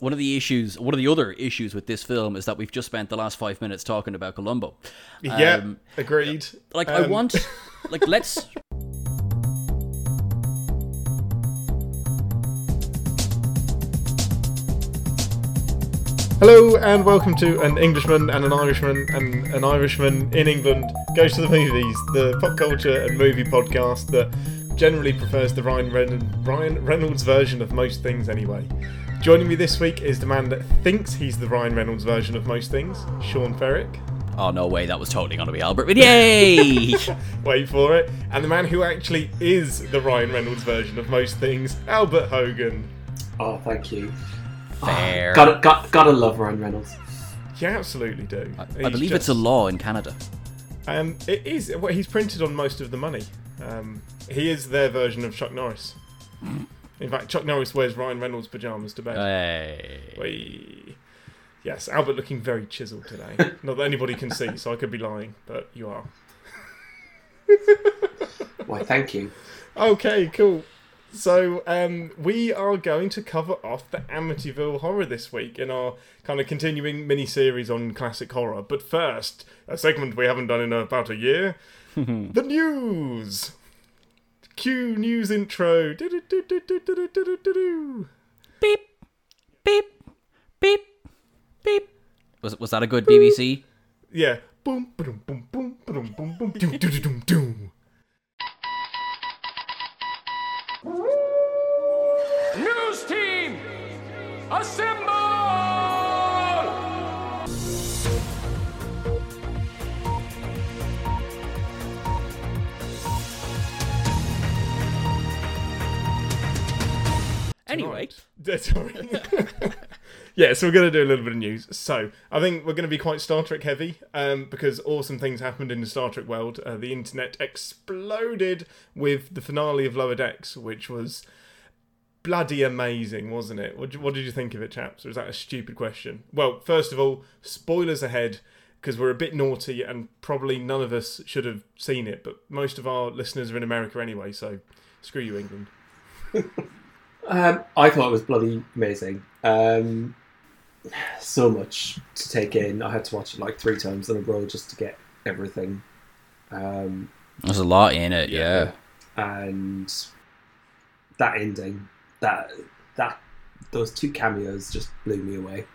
one of the issues, one of the other issues with this film is that we've just spent the last five minutes talking about Columbo. yeah, Um, agreed. Like I Um, want, like let's. Hello and welcome to an Englishman and an Irishman and an Irishman in England goes to the movies, the pop culture and movie podcast that generally prefers the Ryan, Ryan Reynolds version of most things anyway. Joining me this week is the man that thinks he's the Ryan Reynolds version of most things, Sean Ferrick. Oh no way! That was totally going to be Albert. But yay! Wait for it. And the man who actually is the Ryan Reynolds version of most things, Albert Hogan. Oh, thank you. Fair. Gotta, got, gotta love Ryan Reynolds. You absolutely do. I He's believe it's a law in Canada. Um, it is. Well, he's printed on most of the money. Um, he is their version of Chuck Norris. In fact, Chuck Norris wears Ryan Reynolds pajamas to bed. Hey. Whee. Yes, Albert looking very chiseled today. Not that anybody can see, so I could be lying, but you are. Why, thank you. Okay, cool. So um, we are going to cover off the Amityville horror this week in our kind of continuing mini series on classic horror. But first, a segment we haven't done in about a year: the news. Q news intro. Beep, beep, beep, beep. Was was that a good. BBC? Yeah. Boom, boom, boom, boom, boom, boom, boom, doom, doom, doom, doom. News team, assemble! Anyway, Sorry. yeah, so we're going to do a little bit of news. So I think we're going to be quite Star Trek heavy um, because awesome things happened in the Star Trek world. Uh, the internet exploded with the finale of Lower Decks, which was bloody amazing, wasn't it? What, what did you think of it, chaps? Or is that a stupid question? Well, first of all, spoilers ahead because we're a bit naughty and probably none of us should have seen it, but most of our listeners are in America anyway, so screw you, England. Um, I thought it was bloody amazing. Um, so much to take in. I had to watch it like three times in a row just to get everything. Um, there's a lot in it. Yeah. and that ending, that that those two cameos just blew me away.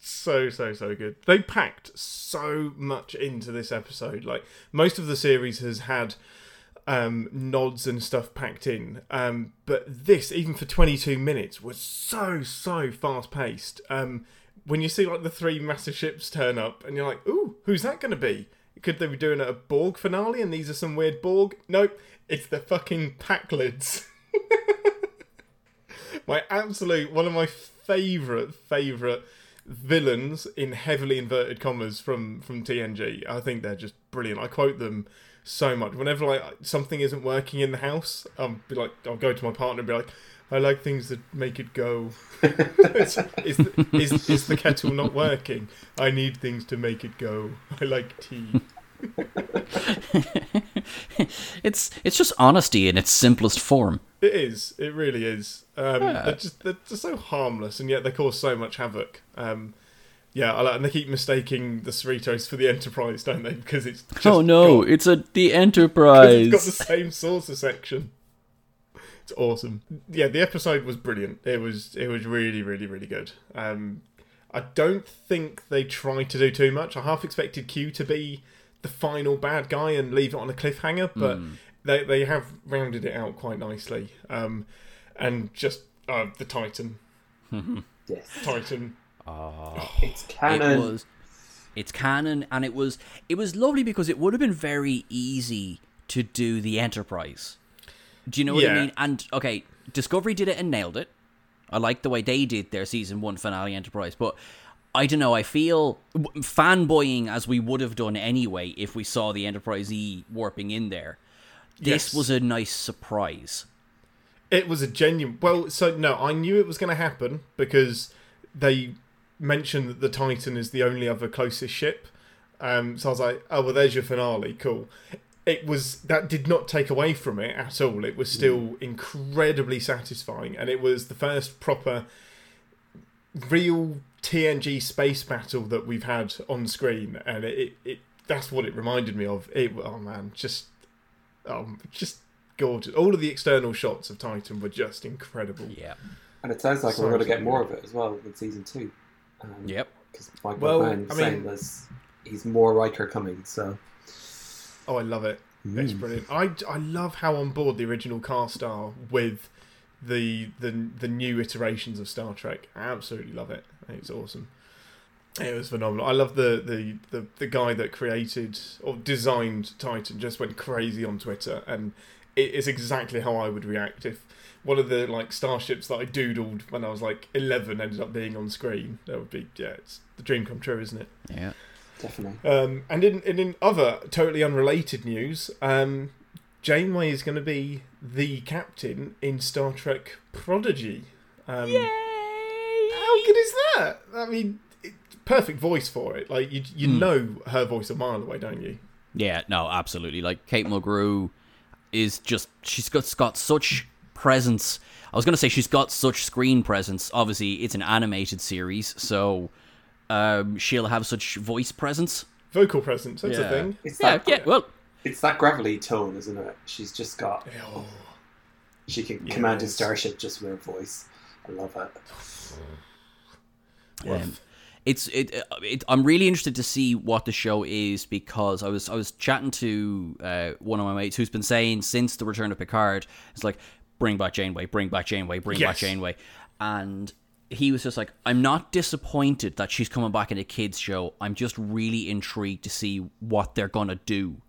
so so so good they packed so much into this episode like most of the series has had um nods and stuff packed in. Um but this even for 22 minutes was so so fast paced um when you see like the three massive ships turn up and you're like ooh who's that going to be? Could they be doing a borg finale and these are some weird borg? Nope it's the fucking Pakleds my absolute one of my favorite favorite villains in heavily inverted commas from from TNG. I think they're just brilliant. I quote them so much. Whenever like something isn't working in the house, I'll be like, I'll go to my partner and be like, I like things that make it go. is, is, the, is, is the kettle not working? I need things to make it go. I like tea. it's it's just honesty in its simplest form. It is. It really is. Um, Yeah. They're just they're just so harmless, and yet they cause so much havoc. Um, yeah, I like, and they keep mistaking the Cerritos for the Enterprise, don't they? Because it's just oh no, got- it's a the 'cause Enterprise. it's got the same saucer section. It's awesome. Yeah, the episode was brilliant. It was it was really really really good. Um, I don't think they tried to do too much. I half expected Q to be the final bad guy and leave it on a cliffhanger, but they they have rounded it out quite nicely. Um, and just uh, the Titan, Yes, Titan. Oh. it's it canon. was it's canon and it was it was lovely because it would have been very easy to do the enterprise do you know what Yeah. i mean and okay discovery did it and nailed it i like the way they did their season one finale enterprise but i don't know i feel fanboying as we would have done anyway if we saw the enterprise e warping in there this Yes. was a nice surprise It was a genuine. Well, so no, I knew it was going to happen because they mentioned that the Titan is the only other closest ship. Um, so I was like, oh well, there's your finale. Cool. It was that did not take away from it at all. It was still incredibly satisfying, and it was the first proper real TNG space battle that we've had on screen, and it, it, it that's what it reminded me of. It oh man, just um, just gorgeous. All of the external shots of Titan were just incredible. Yeah. And it sounds like Sorry, we're going to get more of it as well in season two. Um, Yep. Because Michael Well, Mann I saying mean- there's he's more Riker coming. So Oh, I love it. It's Mm. brilliant. I, I love how on board the original cast are with the the the new iterations of Star Trek. I absolutely love it. It's awesome. It was phenomenal. I love the, the, the, the guy that created or designed Titan just went crazy on Twitter and it is exactly how I would react if one of the like starships that I doodled when I was like eleven ended up being on screen. That would be yeah, it's the dream come true, isn't it? Yeah. definitely. Um, and in, and in other totally unrelated news, um, Janeway is going to be the captain in Star Trek Prodigy. Um, How good is that? I mean, it, perfect voice for it. Like you, you Hmm. know her voice a mile away, don't you? Yeah, no, absolutely. Like Kate Mulgrew is just she's got got such presence. I was gonna say she's got such screen presence. Obviously, it's an animated series, so um, she'll have such voice presence. Vocal presence. That's Yeah. a thing. It's Yeah, that yeah. Well, it's that gravelly tone, isn't it? She's just got Oh, she can command a starship just with her voice. I love it. Um, it's it, uh, it. I'm really interested to see what the show is because I was I was chatting to uh, one of my mates who's been saying since the return of Picard, it's like bring back Janeway, bring back Janeway, bring back Yes. Janeway, and he was just like, I'm not disappointed that she's coming back in a kids show. I'm just really intrigued to see what they're gonna do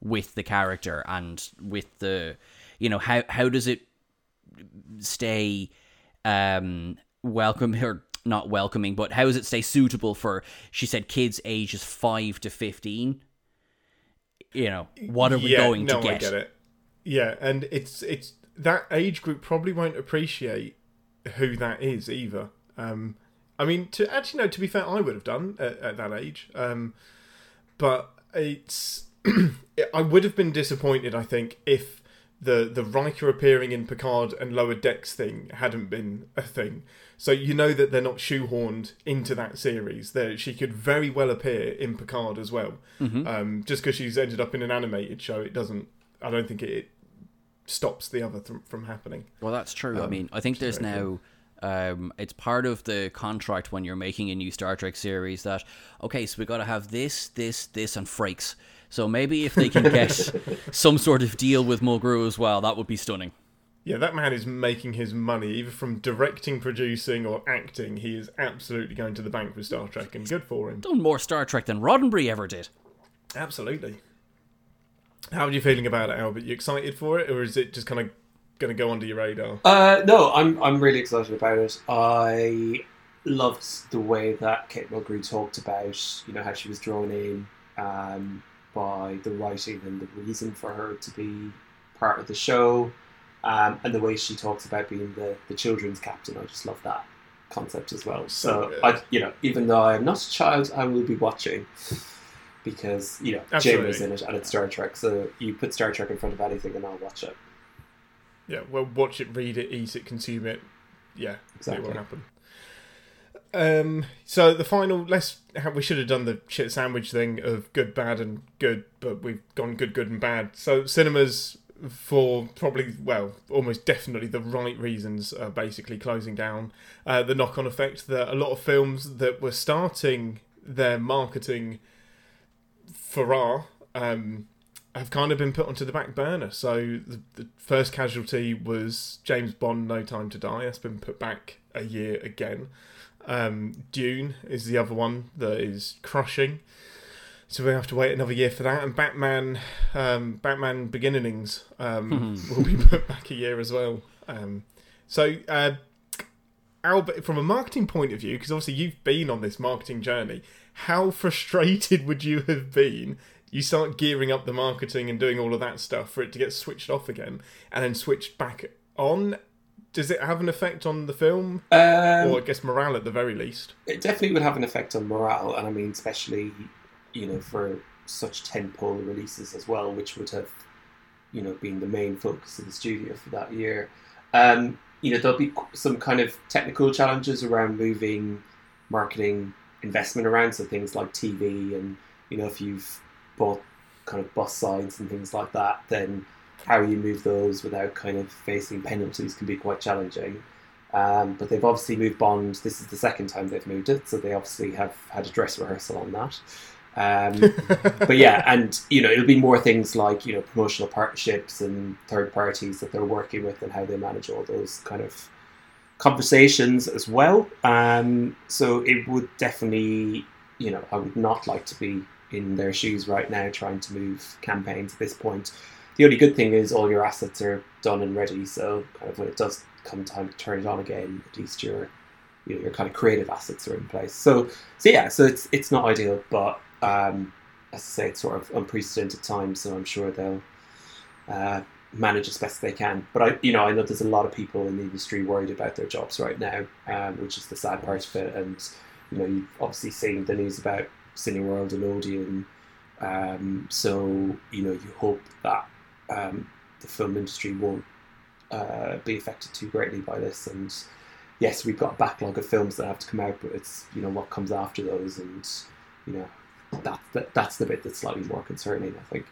with the character and with the, you know, how how does it stay um welcome or not welcoming but how does it stay suitable for she said kids ages 5 to 15 you know what are we yeah, going no, to I get get it. Yeah, and it's it's that age group probably won't appreciate who that is either. Um, I mean, to actually no, to be fair, I would have done at, at that age. Um, but it's I would have been disappointed. I think if the the Riker appearing in Picard and Lower Decks thing hadn't been a thing. So you know that they're not shoehorned into that series. That she could very well appear in Picard as well. Um, just because she's ended up in an animated show, it doesn't. I don't think it, it stops the other th- from happening. well that's true i mean i think there's now um, it's part of the contract when you're making a new Star Trek series that okay, so we got to have this, this, this, and Frakes. So maybe if they can get some sort of deal with Mulgrew as well, that would be stunning. Yeah, that man is making his money either from directing, producing, or acting. He is absolutely going to the bank with Star Trek, and good for him. Done more Star Trek than Roddenberry ever did. Absolutely. How are you feeling about it, Albert? You excited for it, or is it just kind of going to go under your radar? Uh, no, I'm I'm really excited about it. I loved the way that Kate Mulgrew talked about, you know, how she was drawn in um, by the writing and the reason for her to be part of the show, um, and the way she talks about being the, the children's captain. I just love that concept as well. So So. I, you know, even though I'm not a child, I will be watching because you know Absolutely. Janeway's in it and it's Star Trek. So you put Star Trek in front of anything, and I'll watch it. Yeah, well, watch it, read it, eat it, consume it. Yeah, Exactly. it won't happen. Um, so the final, let's. We should have done the shit sandwich thing of good, bad, and good, but we've gone good, good, and bad. So cinemas, for probably, well, almost definitely the right reasons, are basically closing down. Uh, the knock-on effect that a lot of films that were starting their marketing for R, um, have kind of been put onto the back burner. So the, the first casualty was James Bond, No Time to Die. That's been put back a year again. Um, Dune is the other one that is crushing. So we have to wait another year for that. And Batman, um, Batman Beginnings um, will be put back a year as well. Um, so, uh, Albert, from a marketing point of view, because obviously you've been on this marketing journey, how frustrated would you have been? You start gearing up the marketing and doing all of that stuff for it to get switched off again and then switched back on. Does it have an effect on the film, Um, or I guess morale at the very least? it definitely would have an effect on morale, and I mean, especially you know for such tentpole releases as well, which would have you know been the main focus of the studio for that year. Um, you know, there'll be some kind of technical challenges around moving marketing investment around, so things like TV and you know, if you've bought kind of bus signs and things like that, then how you move those without kind of facing penalties can be quite challenging. Um, but they've obviously moved Bond. This is the second time they've moved it, so they obviously have had a dress rehearsal on that. Um, but yeah, and you know, it'll be more things like you know promotional partnerships and third parties that they're working with and how they manage all those kind of conversations as well. Um, so it would definitely, you know, I would not like to be in their shoes right now trying to move campaigns at this point. The only good thing is all your assets are done and ready, so kind of when it does come time to turn it on again, at least your you know, your kind of creative assets are in place. So so yeah, so it's it's not ideal, but um, as I say, it's sort of unprecedented times, so I'm sure they'll uh, manage as best they can. But I, you know, I know there's a lot of people in the industry worried about their jobs right now, um, which is the sad part of it. And you know, you've obviously seen the news about Cineworld and Odeon. Um, so you know, you hope that um, the film industry won't uh, be affected too greatly by this. And yes, we've got a backlog of films that have to come out, but it's you know what comes after those, and you know that, that that's the bit that's slightly more concerning. I think.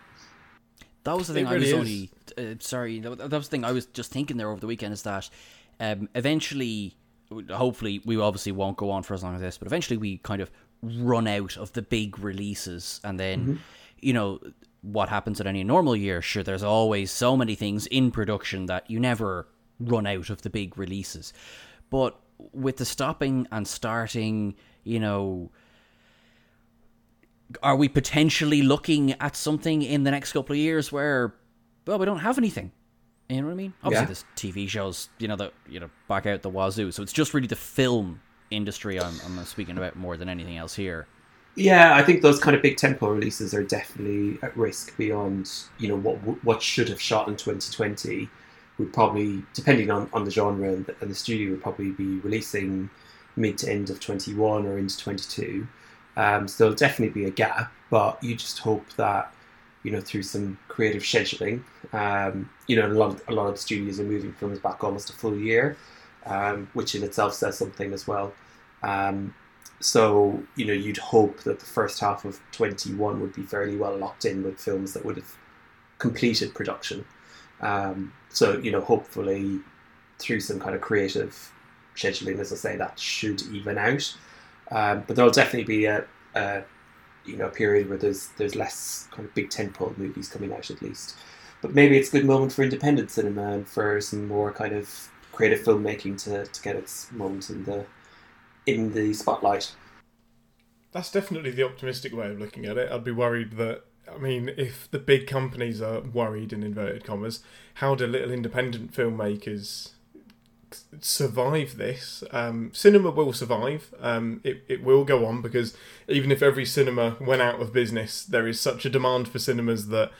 That was the thing It I was really only uh, sorry. That that was the thing I was just thinking there over the weekend is that um, eventually, hopefully, we obviously won't go on for as long as this, but eventually we kind of run out of the big releases, and then you know what happens at any normal year. Sure, there's always so many things in production that you never run out of the big releases, but with the stopping and starting, you know are we potentially looking at something in the next couple of years where well we don't have anything? You know what i mean? Obviously Yeah. there's tv shows you know that you know back out the wazoo. So it's just really the film industry i'm, I'm speaking about more than anything else here. Yeah, I think those kind of big tentpole releases are definitely at risk beyond you know what what should have shot in 2020 would probably depending on, on the genre and the, and the studio would probably be releasing mid to end of 21 or into 22. Um, so there'll definitely be a gap, but you just hope that you know through some creative scheduling, um, you know a lot of, a lot of studios are moving films back almost a full year, um, which in itself says something as well. Um, so you know you'd hope that the first half of 21 would be fairly well locked in with films that would have completed production um, so you know hopefully through some kind of creative scheduling as i say that should even out um, but there'll definitely be a, a you know period where there's there's less kind of big tentpole movies coming out at least but maybe it's a good moment for independent cinema and for some more kind of creative filmmaking to, to get its moment in the in the spotlight. That's definitely the optimistic way of looking at it. I'd be worried that, I mean, if the big companies are worried in inverted commas, how do little independent filmmakers survive this? Um, cinema will survive. Um, it, it will go on because even if every cinema went out of business, there is such a demand for cinemas that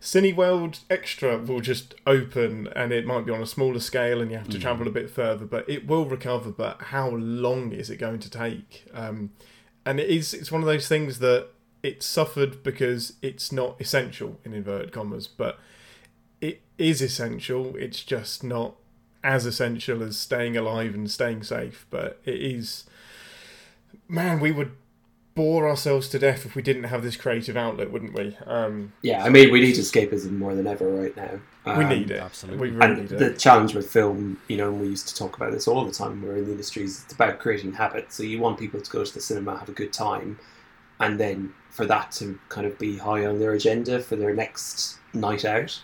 Cineworld Extra will just open and it might be on a smaller scale and you have to travel a bit further, but it will recover. But how long is it going to take? Um, and it is it's one of those things that it suffered because it's not essential in inverted commas, but it is essential. It's just not as essential as staying alive and staying safe, but it is. Man, we would bore ourselves to death if we didn't have this creative outlet, wouldn't we? Um, Yeah, I mean, we need escapism more than ever right now. we Um, need it. absolutely. We really And need the it. challenge with film, you know, and we used to talk about this all the time. when We were in the industries, it's about creating habits. So you want people to go to the cinema, have a good time, and then for that to kind of be high on their agenda for their next night out.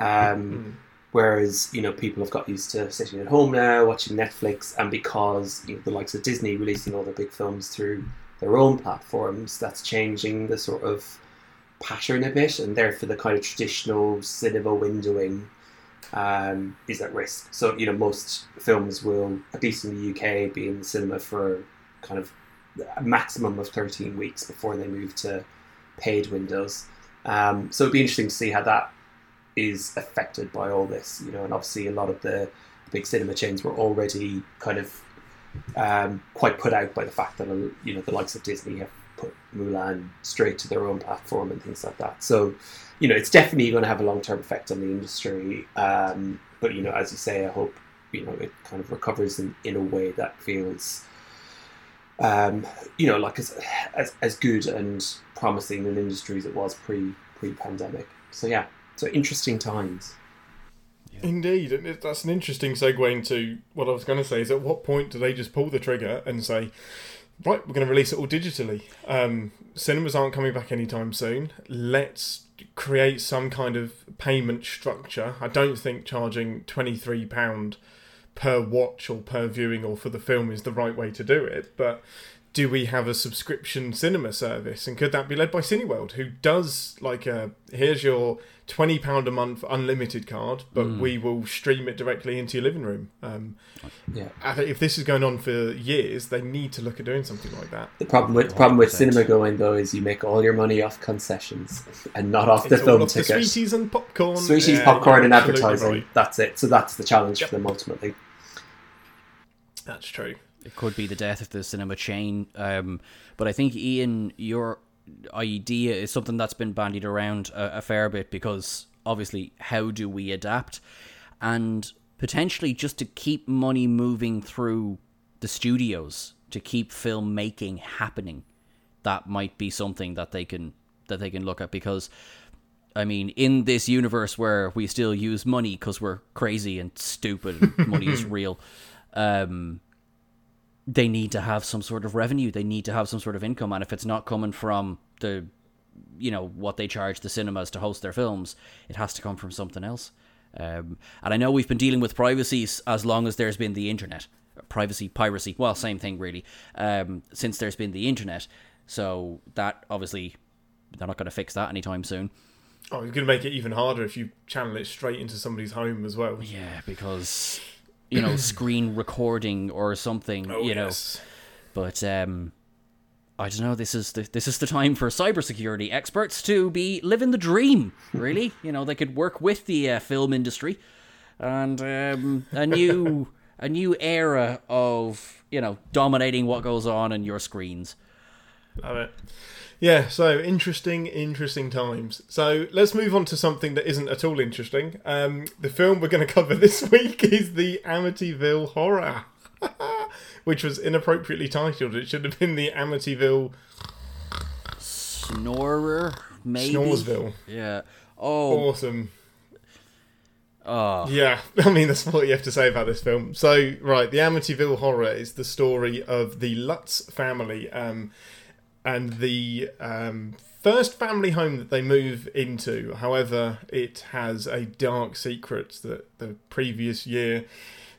Um, Whereas you know people have got used to sitting at home now, watching Netflix, and because you know, the likes of Disney releasing all their big films through their own platforms, that's changing the sort of pattern a bit, and therefore the kind of traditional cinema windowing um, is at risk. So you know most films will, at least in the UK, be in the cinema for kind of a maximum of thirteen weeks before they move to paid windows. Um, so it'd be interesting to see how that is affected by all this, you know, and obviously a lot of the big cinema chains were already kind of um, quite put out by the fact that you know the likes of Disney have put Mulan straight to their own platform and things like that. So, you know, it's definitely going to have a long term effect on the industry. Um, but you know, as you say, I hope you know it kind of recovers in, in a way that feels um, you know like as, as as good and promising an industry as it was pre pre pandemic. So yeah, so interesting times. Indeed, and that's an interesting segue into what I was going to say. Is at what point do they just pull the trigger and say, "Right, we're going to release it all digitally"? Um, cinemas aren't coming back anytime soon. Let's create some kind of payment structure. I don't think charging twenty three pound per watch or per viewing or for the film is the right way to do it, but do we have a subscription cinema service and could that be led by Cineworld who does like a here's your 20 pound a month unlimited card but Mm. we will stream it directly into your living room um, Yeah. If this is going on for years they need to look at doing something like that The problem with the problem with cinema going though is you make all your money off concessions and not off the it's all film off the sweeties and popcorn Sweeties, Yeah, popcorn, and advertising. right. That's it. So that's the challenge Yep. for them ultimately. that's true It could be the death of the cinema chain. Um, but I think Ian, your idea is something that's been bandied around a, a fair bit because obviously, how do we adapt? And potentially just to keep money moving through the studios to keep filmmaking happening. That might be something that they can that they can look at because I mean, in this universe where we still use money because we're crazy and stupid, and money is real. Um, they need to have some sort of revenue. They need to have some sort of income, and if it's not coming from the, you know, what they charge the cinemas to host their films, it has to come from something else. Um, and I know we've been dealing with privacy s- as long as there's been the internet, privacy, piracy. Well, same thing really. Um, since there's been the internet, so that obviously they're not going to fix that anytime soon. oh it's going to make it even harder if you channel it straight into somebody's home as well Yeah, because you know, screen recording or something. oh you know, yes But um, I don't know. This is the this is the time for cybersecurity experts to be living the dream. Really, you know, they could work with the uh, film industry, and um, a new a new era of you know dominating what goes on in your screens. Love it. Yeah, so interesting, interesting times. So let's move on to something that isn't at all interesting. Um, the film we're going to cover this week is the Amityville Horror, which was inappropriately titled. It should have been the Amityville Snorer, maybe. Snoresville. Yeah. Oh. Awesome. Oh. Yeah, I mean that's what you have to say about this film. So, right, the Amityville Horror is the story of the Lutz family, um, and the um, first family home that they move into. However, it has a dark secret that the previous year,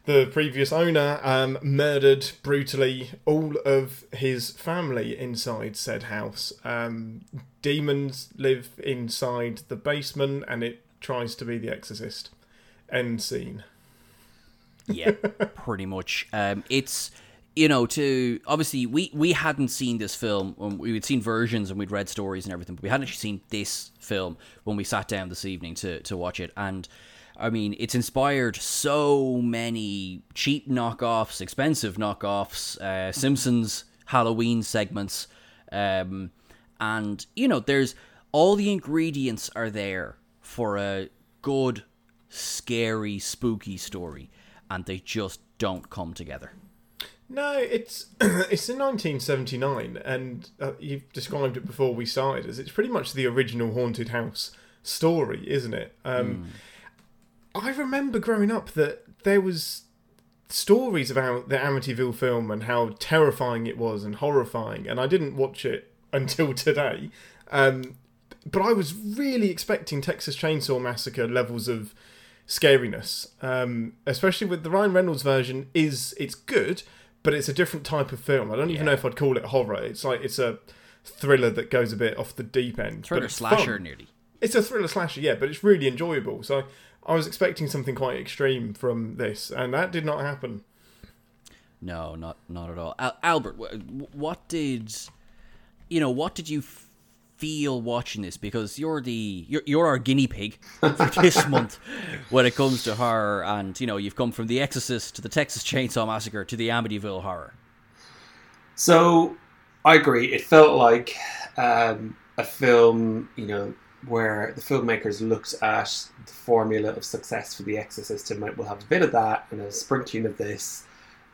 the previous owner um, murdered brutally all of his family inside said house. Um, demons live inside the basement, and it tries to be the Exorcist. End scene. yeah, pretty much. Um, it's you know to obviously we we hadn't seen this film. We had seen versions and we'd read stories and everything, but we hadn't actually seen this film when we sat down this evening to to watch it. And I mean, it's inspired so many cheap knockoffs, expensive knockoffs, uh, Simpsons Halloween segments, um, and you know, there's all the ingredients are there for a good scary, spooky story, and they just don't come together. No, it's it's in 1979, and uh, you've described it before we started as it's pretty much the original haunted house story, isn't it? Um, I remember growing up that there was stories about the Amityville film and how terrifying it was and horrifying, and I didn't watch it until today. Um, but I was really expecting Texas Chainsaw Massacre levels of scariness, um, especially with the Ryan Reynolds version. Is it's good, but it's a different type of film. I don't even Yeah. know if I'd call it horror. It's like it's a thriller that goes a bit off the deep end. Thriller slasher, fun. nearly. It's a thriller slasher, yeah, but it's really enjoyable. So I was expecting something quite extreme from this, and that did not happen. No, not not at all. Al- Albert, what did you know? What did you f- feel watching this? Because you're the you're, you're our guinea pig for this month when it comes to horror, and you know you've come from The Exorcist to the Texas Chainsaw Massacre to the Amityville Horror. So I agree. It felt like um, a film, you know, where the filmmakers looked at the formula of success for The Exorcist and went, we'll have a bit of that and a sprinkling of this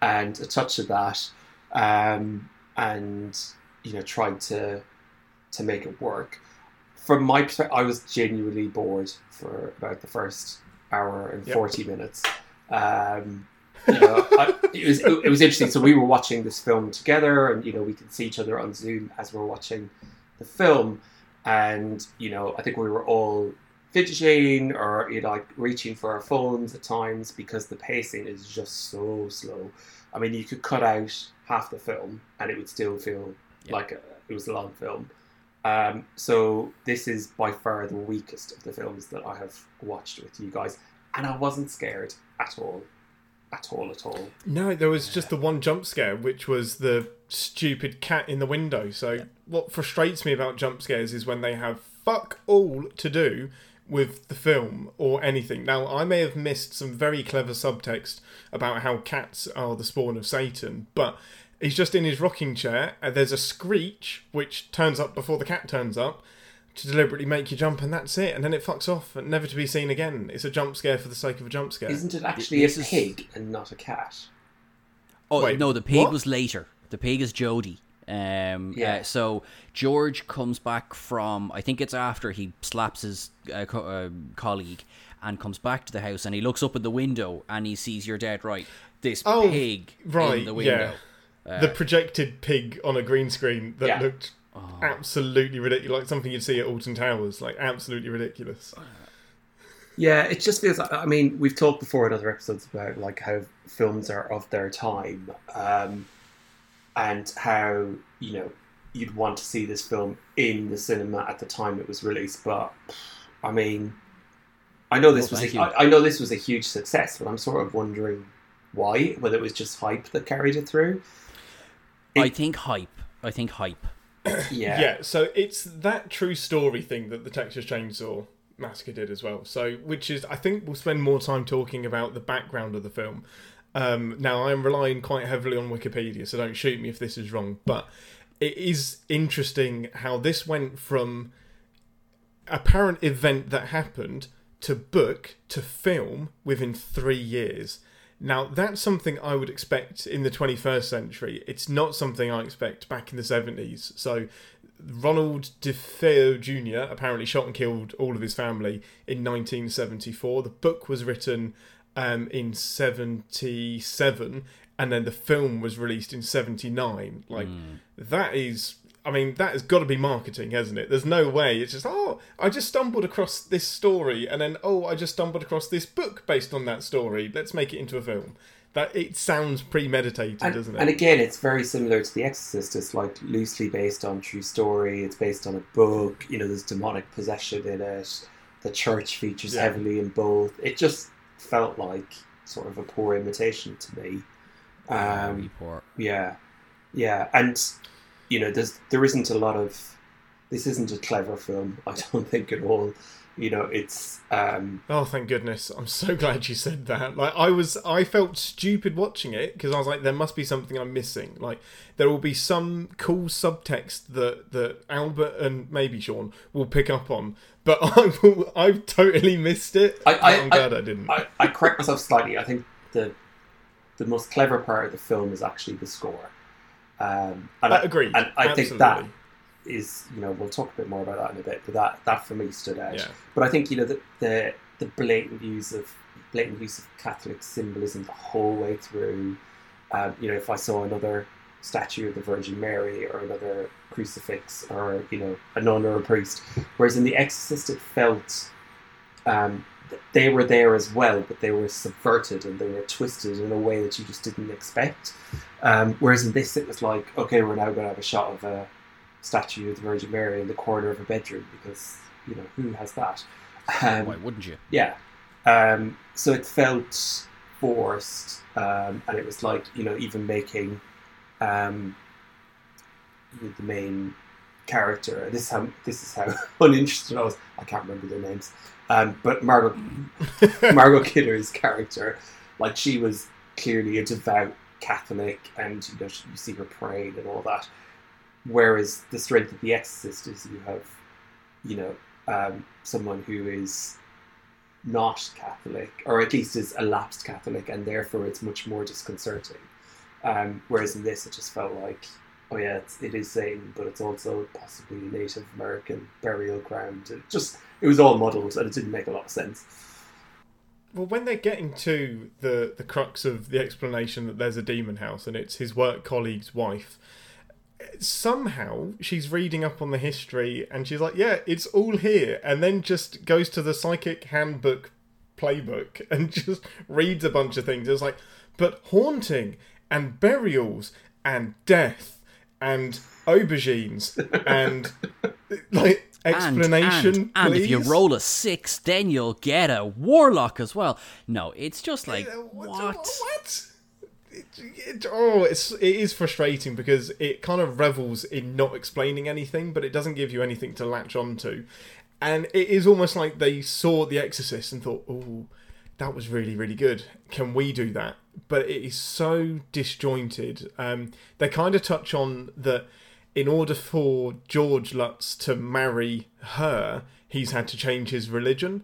and a touch of that, um, and you know tried to to make it work. From my perspective, I was genuinely bored for about the first hour and Yep. forty minutes. Um, you know, I, it was it was interesting. So we were watching this film together, and you know we could see each other on Zoom as we were watching the film, and you know I think we were all fidgeting or you know, like reaching for our phones at times because the pacing is just so slow. I mean, you could cut out half the film and it would still feel Yeah. like a, it was a long film. Um, so this is by far the weakest of the films that I have watched with you guys, and I wasn't scared at all, at all, at all. No, there was just the one jump scare, which was the stupid cat in the window. So, what frustrates me about jump scares is when they have fuck all to do with the film or anything. Now, I may have missed some very clever subtext about how cats are the spawn of Satan, but he's just in his rocking chair, and there's a screech which turns up before the cat turns up. To deliberately make you jump, and that's it, and then it fucks off, and never to be seen again. It's a jump scare for the sake of a jump scare. Isn't it actually This a is- pig and not a cat? Oh Wait, no, the pig what? was later. The pig is Jody. Um, Yeah. uh, so George comes back from. I think it's after he slaps his uh, co- uh, colleague and comes back to the house and he looks up at the window and he sees you're dead right. This Oh, pig right, in the window. The projected pig on a green screen that Yeah. looked absolutely ridiculous, like something you'd see at Alton Towers, like absolutely ridiculous. Yeah, it just feels like I mean we've talked before in other episodes about like how films are of their time, um, and how you know you'd want to see this film in the cinema at the time it was released. But I mean, I know this Well, was thank a, you. I, I know this was a huge success, but I'm sort of wondering why. Whether it was just hype that carried it through. I think hype. I think hype. Yeah, Yeah, so it's that true story thing that the Texas Chainsaw Massacre did as well. So, which is, I think we'll spend more time talking about the background of the film. Um, now, I'm relying quite heavily on Wikipedia, so don't shoot me if this is wrong, but it is interesting how this went from apparent event that happened to book to film within three years. Now, that's something I would expect in the 21st century. It's not something I expect back in the 70s. So, Ronald DeFeo Jr. apparently shot and killed all of his family in 1974. The book was written um, in 77, and then the film was released in 79. Like, that is. I mean, that has got to be marketing, hasn't it? There's no way. It's just, oh, I just stumbled across this story, and then, oh, I just stumbled across this book based on that story. Let's make it into a film. That it sounds premeditated, And, doesn't it? and again, it's very similar to The Exorcist. It's like loosely based on true story. It's based on a book. You know, there's demonic possession in it. The church features Yeah. heavily in both. It just felt like sort of a poor imitation to me. Very Um, poor. yeah, yeah, and you know, there's there isn't a lot of. This isn't a clever film. I don't think at all. You know, it's um, Oh, thank goodness! I'm so glad you said that. Like, I was, I felt stupid watching it because I was like, there must be something I'm missing. Like, there will be some cool subtext that that Albert and maybe Sean will pick up on, but I will, I've totally missed it. I- I- am glad I, didn't. I, I correct myself slightly. I think the the most clever part of the film is actually the score. Um, and I I, agree. and I think that is, you know, we'll talk a bit more about that in a bit. But that that for me stood out. Yeah. But I think you know the the, the blatant use of blatant use of Catholic symbolism the whole way through. Um, you know, if I saw another statue of the Virgin Mary or another crucifix or you know a nun or a priest, whereas in The Exorcist it felt um, they were there as well, but they were subverted and they were twisted in a way that you just didn't expect. Um, whereas in this, it was like, okay, we're now going to have a shot of a statue of the Virgin Mary in the corner of a bedroom because you know who has that. Um, Why wouldn't you? yeah. Um, so it felt forced, um, and it was like you know even making um, the main character. This is how this is how uninterested I was. I can't remember their names, um, but Margot Margot Kidder's character, like she was clearly a devout Catholic, and you know you see her praying and all that. Whereas the strength of The Exorcist is you have, you know, um, someone who is not Catholic, or at least is a lapsed Catholic, and therefore it's much more disconcerting. Um, whereas in this, it just felt like, oh yeah, it's, it is Satan, but it's also possibly Native American burial ground. It just it was all muddled, and it didn't make a lot of sense. Well, when they're getting to the the crux of the explanation that there's a demon house and it's his work colleague's wife, somehow she's reading up on the history and she's like, "Yeah, it's all here," and then just goes to the psychic handbook playbook and just reads a bunch of things. It's like, but haunting and burials and death and aubergines and like explanation. And, and, and if you roll a six, then you'll get a warlock as well. No, it's just like Uh, what? What? It, it, oh, it's it is frustrating because it kind of revels in not explaining anything, but it doesn't give you anything to latch onto, and it is almost like they saw The Exorcist and thought, "Oh, that was really really good. Can we do that?" But it is so disjointed. Um, they kind of touch on that. In order for George Lutz to marry her, he's had to change his religion.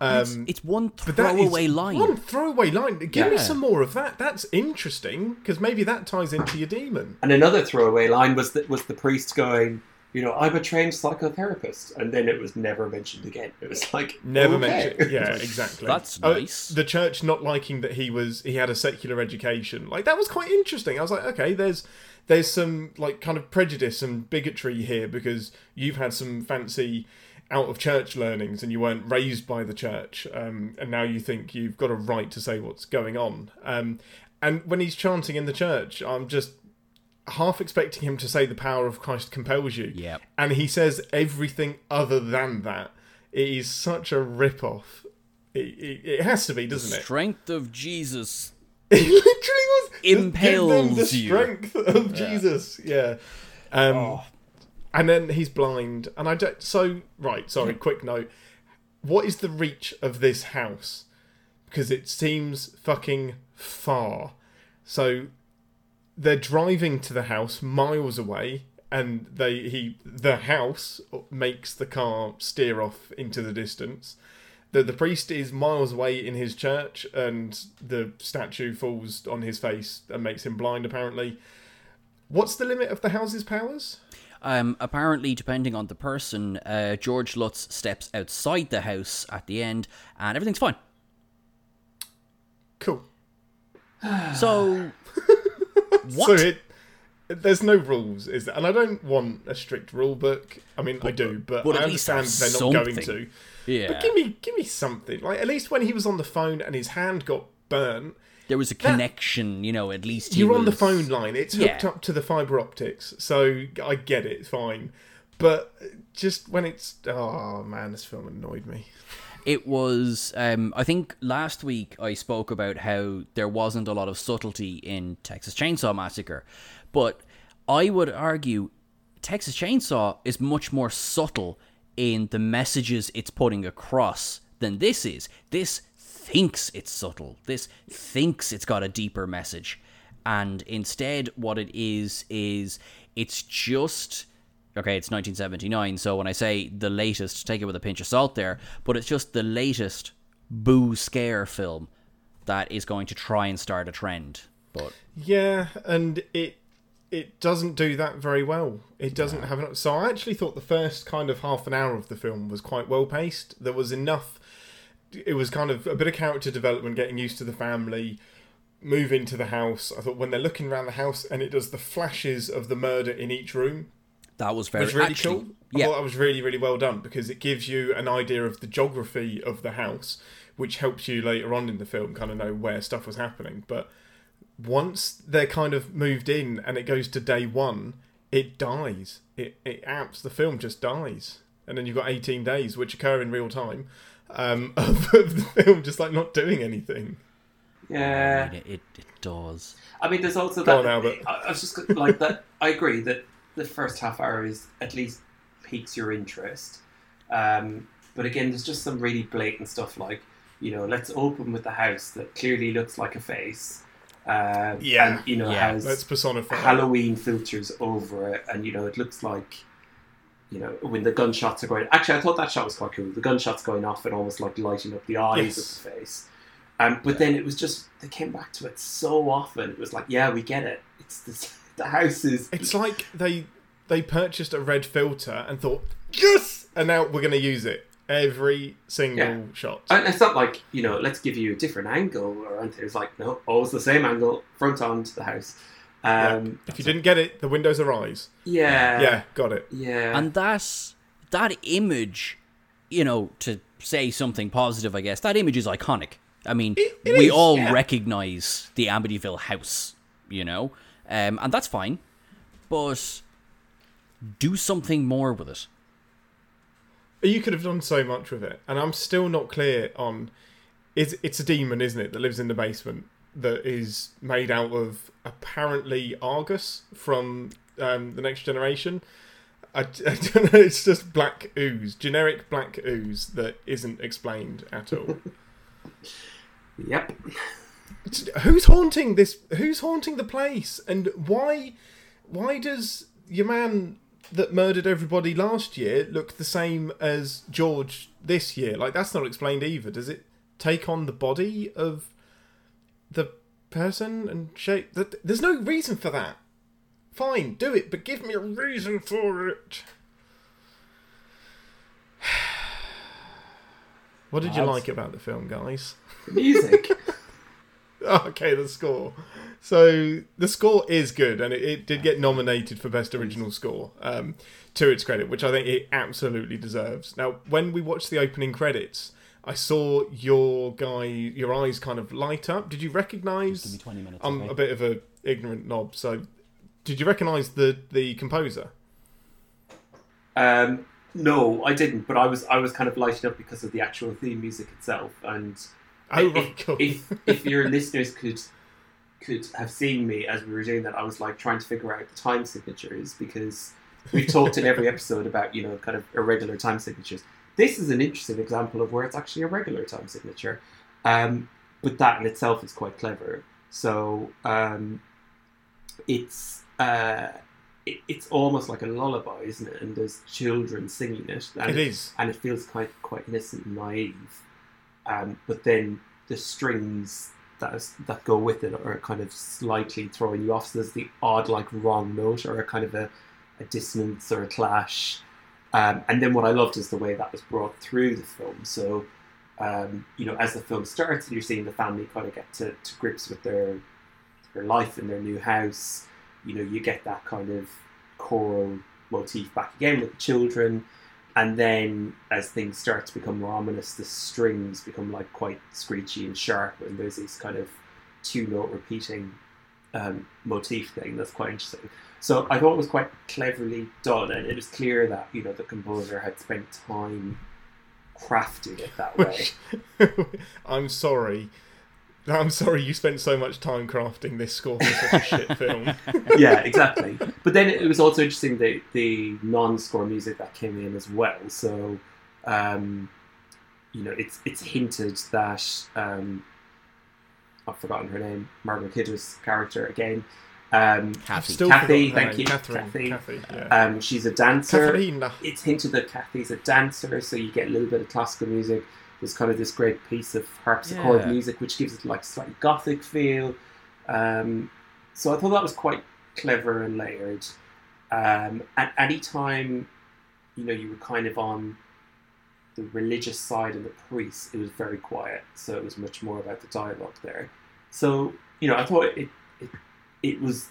it's, Um, it's one but that is throwaway line. One throwaway line. Give me some more of that. That's interesting because maybe that ties into your demon. And another throwaway line was that was the priest going, you know, I'm a trained psychotherapist, and then it was never mentioned again. It was like Never okay. mentioned. Yeah, exactly. That's Oh, nice. the church not liking that he was he had a secular education. Like that was quite interesting. I was like, okay, there's there's some like kind of prejudice and bigotry here because you've had some fancy out of church learnings and you weren't raised by the church, um, and now you think you've got a right to say what's going on. Um, and when he's chanting in the church, I'm just half expecting him to say the power of Christ compels you. Yep. And he says everything other than that. It is such a rip off. It, it, it has to be, doesn't it? Strength of Jesus. It literally was Just give them Impales the you. strength of Jesus. Yeah. Um, And then he's blind, and I don't. So right, sorry. Quick note: What is the reach of this house? Because it seems fucking far. So they're driving to the house miles away, and they he the house makes the car steer off into the distance. The the priest is miles away in his church, and the statue falls on his face and makes him blind. Apparently, what's the limit of the house's powers? Um, apparently, depending on the person, uh, George Lutz steps outside the house at the end, and everything's fine. Cool. So, So it there's no rules, is there? And I don't want a strict rule book. I mean, I do, but, but I understand they're not going to. yeah, But give me, give me something. Like at least when he was on the phone and his hand got burnt, there was a connection. You know, at least you're on the phone line. It's hooked Yeah. up to the fiber optics, so I get it. Fine, but just when it's oh man, this film annoyed me. It was. Um, I think last week I spoke about how there wasn't a lot of subtlety in Texas Chainsaw Massacre, but I would argue Texas Chainsaw is much more subtle in the messages it's putting across than this is. This thinks it's subtle. This thinks it's got a deeper message, and instead, what it is is it's just okay, it's 1979, so when I say the latest, take it with a pinch of salt there, but it's just the latest boo scare film that is going to try and start a trend. But Yeah, and it it doesn't do that very well. It doesn't have enough. So I actually thought the first kind of half an hour of the film was quite well paced. There was enough. It was kind of a bit of character development, getting used to the family, move into the house. I thought when they're looking around the house and it does the flashes of the murder in each room, that was very was really actually, cool. I thought that was really, really well done because it gives you an idea of the geography of the house, which helps you later on in the film kind of know where stuff was happening. But once they're kind of moved in and it goes to day one, it dies. It it amps. The film just dies, and then you've got eighteen days, which occur in real time, um, of, of the film just like not doing anything. Yeah, it, it, it does. I mean, there's also Go that. on, Albert. I, I was just like that. I agree that the first half hour is at least piques your interest. Um, but again, there's just some really blatant stuff like, you know, let's open with the house that clearly looks like a face. Um, Yeah. and, you know, Yeah. has Let's personify. Halloween filters over it, and you know, it looks like you know, when the gunshots are going. Actually, I thought that shot was quite cool. The gunshots going off and almost like lighting up the eyes Yes. of the face. Um, but then it was just they came back to it so often. It was like, yeah, we get it. It's the the house is. It's like they they purchased a red filter and thought yes, and now we're going to use it every single Yeah. shot. And it's not like you know, let's give you a different angle or anything. It's like no, always the same angle, front on to the house. Um, if you didn't get it, the windows are eyes. yeah, yeah, got it. yeah. and that's that image, you know, to say something positive, I guess that image is iconic. I mean, It- it we is, all yeah. recognize the Amityville house, you know, um, and that's fine. But do something more with it. You could have done so much with it, and I'm still not clear on. Is it's a demon, isn't it, that lives in the basement that is made out of apparently Armus from um, the Next Generation. I, I don't know. It's just black ooze, generic black ooze that isn't explained at all. Yep. Who's haunting this? Who's haunting the place, and why? Why does your man that murdered everybody last year look the same as George this year? Like that's not explained either. Does it take on the body of the person and shape? That there's no reason for that. Fine, do it, but give me a reason for it. What did you like about the film, guys? The Music. Okay, the score. So the score is good, and it, it did get nominated for best original score. Um, to its credit, which I think it absolutely deserves. Now, when we watched the opening credits, I saw your guy, your eyes kind of light up. Did you recognise? Give me 20 minutes, I'm okay? a bit of a ignorant knob, so did you recognise the the composer? Um, no, I didn't. But I was I was kind of lighting up because of the actual theme music itself. And Oh, if, right, cool. if if your listeners could could have seen me as we were doing that, I was like trying to figure out the time signatures because we've talked in every episode about you know kind of irregular time signatures. This is an interesting example of where it's actually a regular time signature, um, but that in itself is quite clever. So um, it's uh, it, it's almost like a lullaby, isn't it? And there's children singing it. And It is. and it feels quite quite innocent and naive. Um, but then the strings that is, that go with it are kind of slightly throwing you off. So there's the odd like wrong note or a kind of a, a dissonance or a clash. Um, and then what I loved is the way that was brought through the film. So um, you know, as the film starts you're seeing the family kind of get to, to grips with their their life in their new house, you know, you get that kind of choral motif back again with the children. And then as things start to become more ominous, the strings become like quite screechy and sharp, and there's this kind of two note repeating um, motif thing that's quite interesting. So I thought it was quite cleverly done, and it was clear that you know the composer had spent time crafting it that way. I'm sorry. I'm sorry you spent so much time crafting this score for such a shit film. yeah, exactly. But then it was also interesting the the non-score music that came in as well. So, um, you know, it's it's hinted that um, I've forgotten her name, Margaret Kidder's character again. Um, Kathy. Still Kathy, thank name. you, Catherine. Kathy. Kathy. yeah. um, she's a dancer. Catherine. It's hinted that Kathy's a dancer, so you get a little bit of classical music. There's kind of this great piece of harpsichord Yeah. music, which gives it like a slightly gothic feel. Um, so I thought that was quite clever and layered. Um, at any time, you know, you were kind of on the religious side and the priest, it was very quiet. So it was much more about the dialogue there. So you know, I thought it it, it was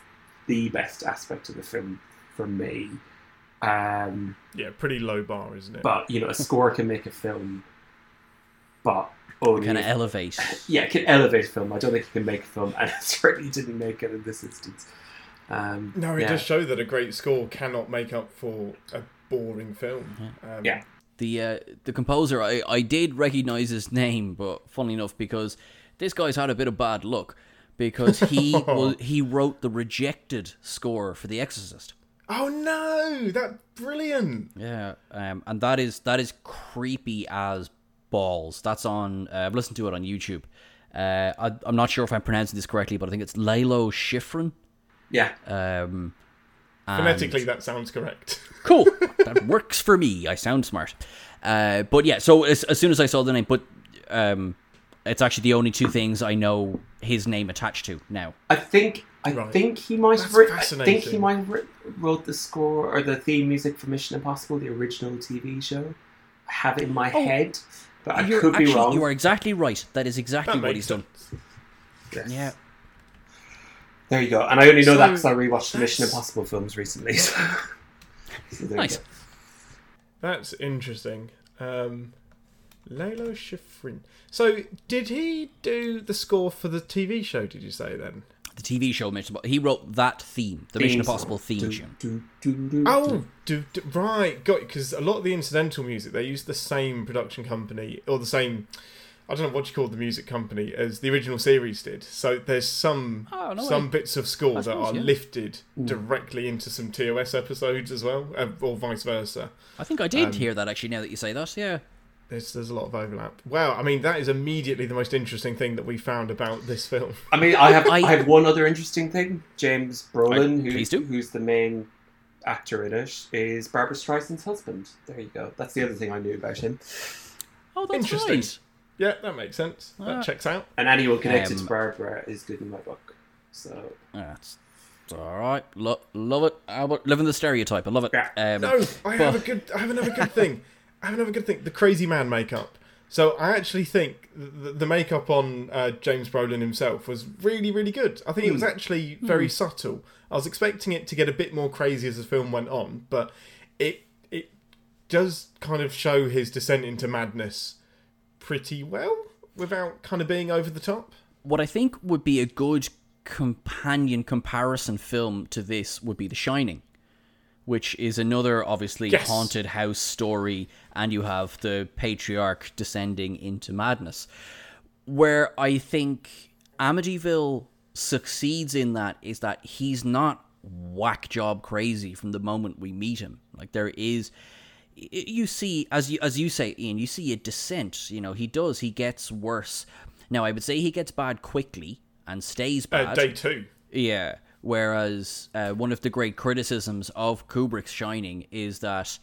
the best aspect of the film for me. Um, Yeah, pretty low bar, isn't it? but you know, a score can make a film, but only Kind of elevate. yeah, it can elevate a film. I don't think it can make a film, and it certainly didn't make it in this instance. Um, no, it yeah. does show that a great score cannot make up for a boring film. Um, Yeah. the uh, the composer I, I did recognize his name but funnily enough because this guy's had a bit of bad luck because he was, he wrote the rejected score for The Exorcist. Oh no, that brilliant. Yeah, um, and that is that is creepy as balls. That's on. Uh, I've listened to it on YouTube. Uh, I, I'm not sure if I'm pronouncing this correctly, but I think it's Lalo Schifrin. yeah, Um, Phonetically, that sounds correct. cool. that works for me. I sound smart. Uh, but yeah, so as, as soon as I saw the name, but um, it's actually the only two things I know his name attached to now. I think I Right. think he might have That's writ- I think he might have writ- wrote the score or the theme music for Mission Impossible, the original TV show. I have it in my head, but I You're could actually, be wrong. You are exactly right. That is exactly That what makes he's done. Yes. Yeah. There you go. And I only know that because I rewatched the Mission Impossible films recently. So, so there Nice. That's interesting. Um, Lalo Schifrin. So, did he do the score for the TV show? Did you say then? The TV show Mission Impossible. He wrote that theme, the Mission Impossible theme tune. Oh, do. do, do, right, got because a lot of the incidental music they use the same production company or the same. I don't know what you call the music company as the original series did. So there's some Oh, no some way. bits of score I that suppose, are yeah. lifted directly into some TOS episodes as well, uh, or vice versa. I think I did Um, hear that actually. Now that you say that, yeah. There's there's a lot of overlap. Wow, I mean that is immediately the most interesting thing that we found about this film. I mean, I have I- I, have one other interesting thing. James Brolin, I- who, do. who's the main actor in it, is Barbra Streisand's husband. There you go. That's the other thing I knew about him. Oh, that's Interesting. right. Yeah, that makes sense. Ah. That checks out. And anyone connected Um, to Barbra is good in my book. So That's it's all right. Lo- love it. Albert, living the stereotype. I love it. Yeah. Um, No, I have a good. I have another good thing. I have another good thing. The crazy man makeup. So I actually think the, the makeup on uh, James Brolin himself was really, really good. I think it was actually very subtle. I was expecting it to get a bit more crazy as the film went on, but it it does kind of show his descent into madness pretty well without kind of being over the top. what I think would be a good companion comparison film to this would be The Shining, which is another obviously Yes. haunted house story, and you have the patriarch descending into madness. Where I think Amityville succeeds in that is that he's not whack job crazy from the moment we meet him. Like there is you see as you as you say Ian you see a descent you know he does he gets worse now I would say he gets bad quickly and stays Uh, bad day two. yeah whereas uh, one of the great criticisms of Kubrick's Shining is that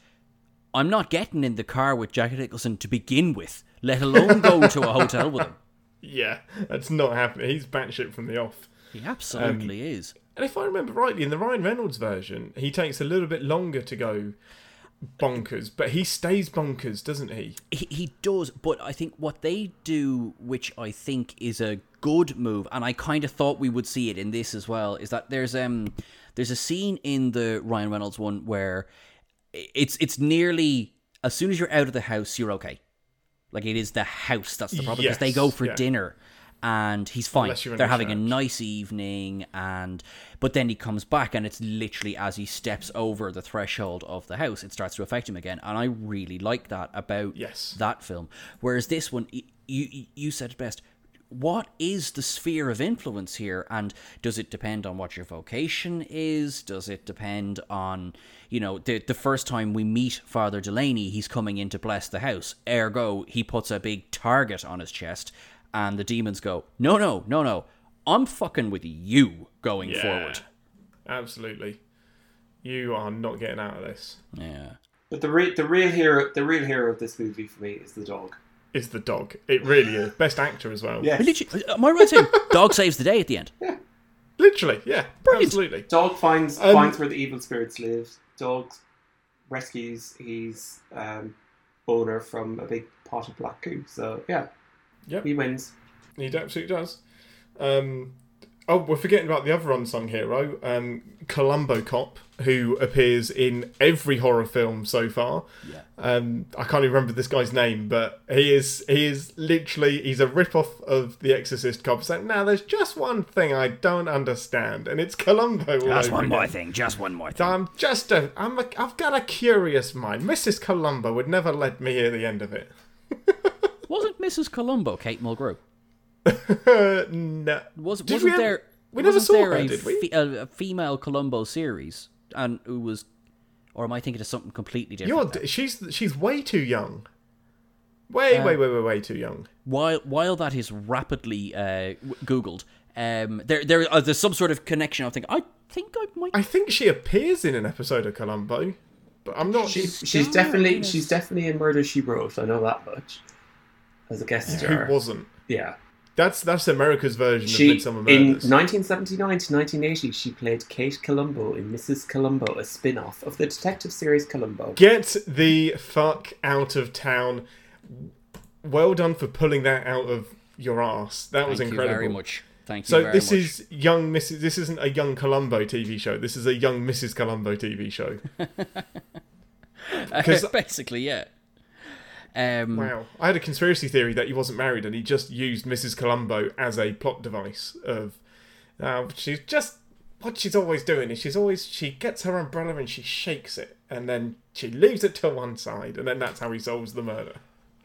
I'm not getting in the car with Jack Nicholson to begin with let alone go to a hotel with him Yeah, that's not happening. He's batshit from the off. he absolutely Um, is And if I remember rightly, in the Ryan Reynolds version, he takes a little bit longer to go bonkers, but he stays bonkers, doesn't he? he, he does but i think what they do which i think is a good move and i kind of thought we would see it in this as well is that there's um there's a scene in the ryan reynolds one where it's it's nearly as soon as you're out of the house you're okay like it is the house that's the problem because they go for yeah. dinner and he's fine. Unless you're in they're the having a nice evening and but then he comes back and it's literally as he steps over the threshold of the house it starts to affect him again. And i really like that about Yes. that film. Whereas this one you you said it best. What is the sphere of influence here? And does it depend on what your vocation is? Does it depend on you know the the first time we meet father delaney he's coming in to bless the house. Ergo he puts a big target on his chest and the demons go no no no no i'm fucking with you going Yeah. forward Absolutely. You are not getting out of this. yeah But the re- the real hero the real hero of this movie for me is the dog. Is the dog. It really is. Best actor as well. Yeah. Literally, am i right saying dog saves the day at the end Yeah. Literally, yeah. Brilliant. Absolutely. Dog finds Um, finds where the evil spirits live. Dog rescues his um, owner from a big pot of black goo. So yeah, Yep. he wins. He absolutely does. Um, oh, we're forgetting about the other unsung hero, um, Columbo Cop, who appears in every horror film so far. Yeah. Um, I can't even remember this guy's name, but he is he is literally he's a rip off of the Exorcist cop. Saying, now there's just one thing I don't understand, and it's Columbo. all just over one more thing just one more thing So I'm just a I'm a I've got a curious mind. Mrs. Columbo would never let me hear the end of it. Wasn't mrs columbo kate mulgrew no. Was, Did wasn't we ever- there? we never wasn't saw there her, a, did we? fe- a, a female Columbo series, and who was, or am I thinking of something completely You're different? now? she's she's way too young. Way Uh, way way way way too young. while while that is rapidly uh, googled, um, there there uh, there's some sort of connection. I think I think I might. I think she appears in an episode of Columbo, but I'm not. She's she's definitely Wars. she's definitely in Murder She Wrote. I know that much. As a guest star, who wasn't? yeah. That's that's America's version She of Midsomer in 1979 to 1980, she played Kate Columbo in Mrs. Columbo, a spin-off of the detective series Columbo. Get the fuck out of town. Well done for pulling that out of your ass. That was incredible. Thank you incredible. very much. Thank you So very this much. is young Mrs. This isn't a young Columbo TV show. This is a young Mrs. Columbo TV show. 'cause- basically yeah. Um, Wow, I had a conspiracy theory that he wasn't married and he just used Mrs. Columbo as a plot device. Of uh, she's just what she's always doing is she's always she gets her umbrella and she shakes it and then she leaves it to one side and then that's how he solves the murder.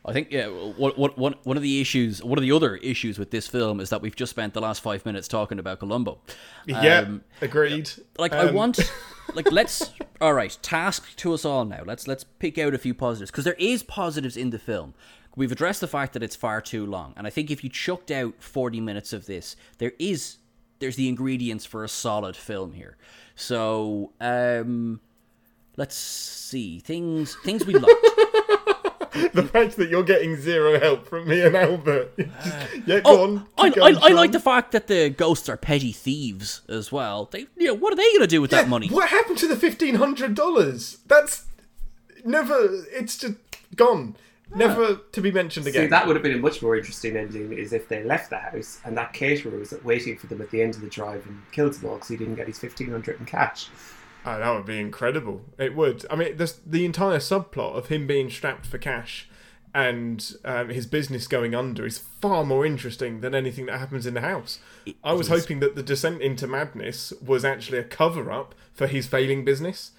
I think yeah. What, what, one, one of the issues, one of the other issues with this film is that we've just spent the last five minutes talking about Columbo. yeah, Um, agreed. like I Um, want, like let's. All right, task to us all now. Let's let's pick out a few positives because there is positives in the film. We've addressed the fact that it's far too long, and I think if you chucked out forty minutes of this, there is there's the ingredients for a solid film here. So um, let's see things things we liked. the fact that you're getting zero help from me and Albert. yeah, go oh, on. Oh, I, going, I, I like the fact that the ghosts are petty thieves as well. They, you know, what are they going to do with that money? What happened to the fifteen hundred dollars? That's never. It's just gone. Ah. Never to be mentioned again. See, that would have been a much more interesting ending is if they left the house and that caterer was waiting for them at the end of the drive and killed them all because he didn't get his 1500 in cash. Oh, that would be incredible. It would. I mean, this, the entire subplot of him being strapped for cash and um, his business going under is far more interesting than anything that happens in the house. I was is. hoping that the descent into madness was actually a cover up for his failing business.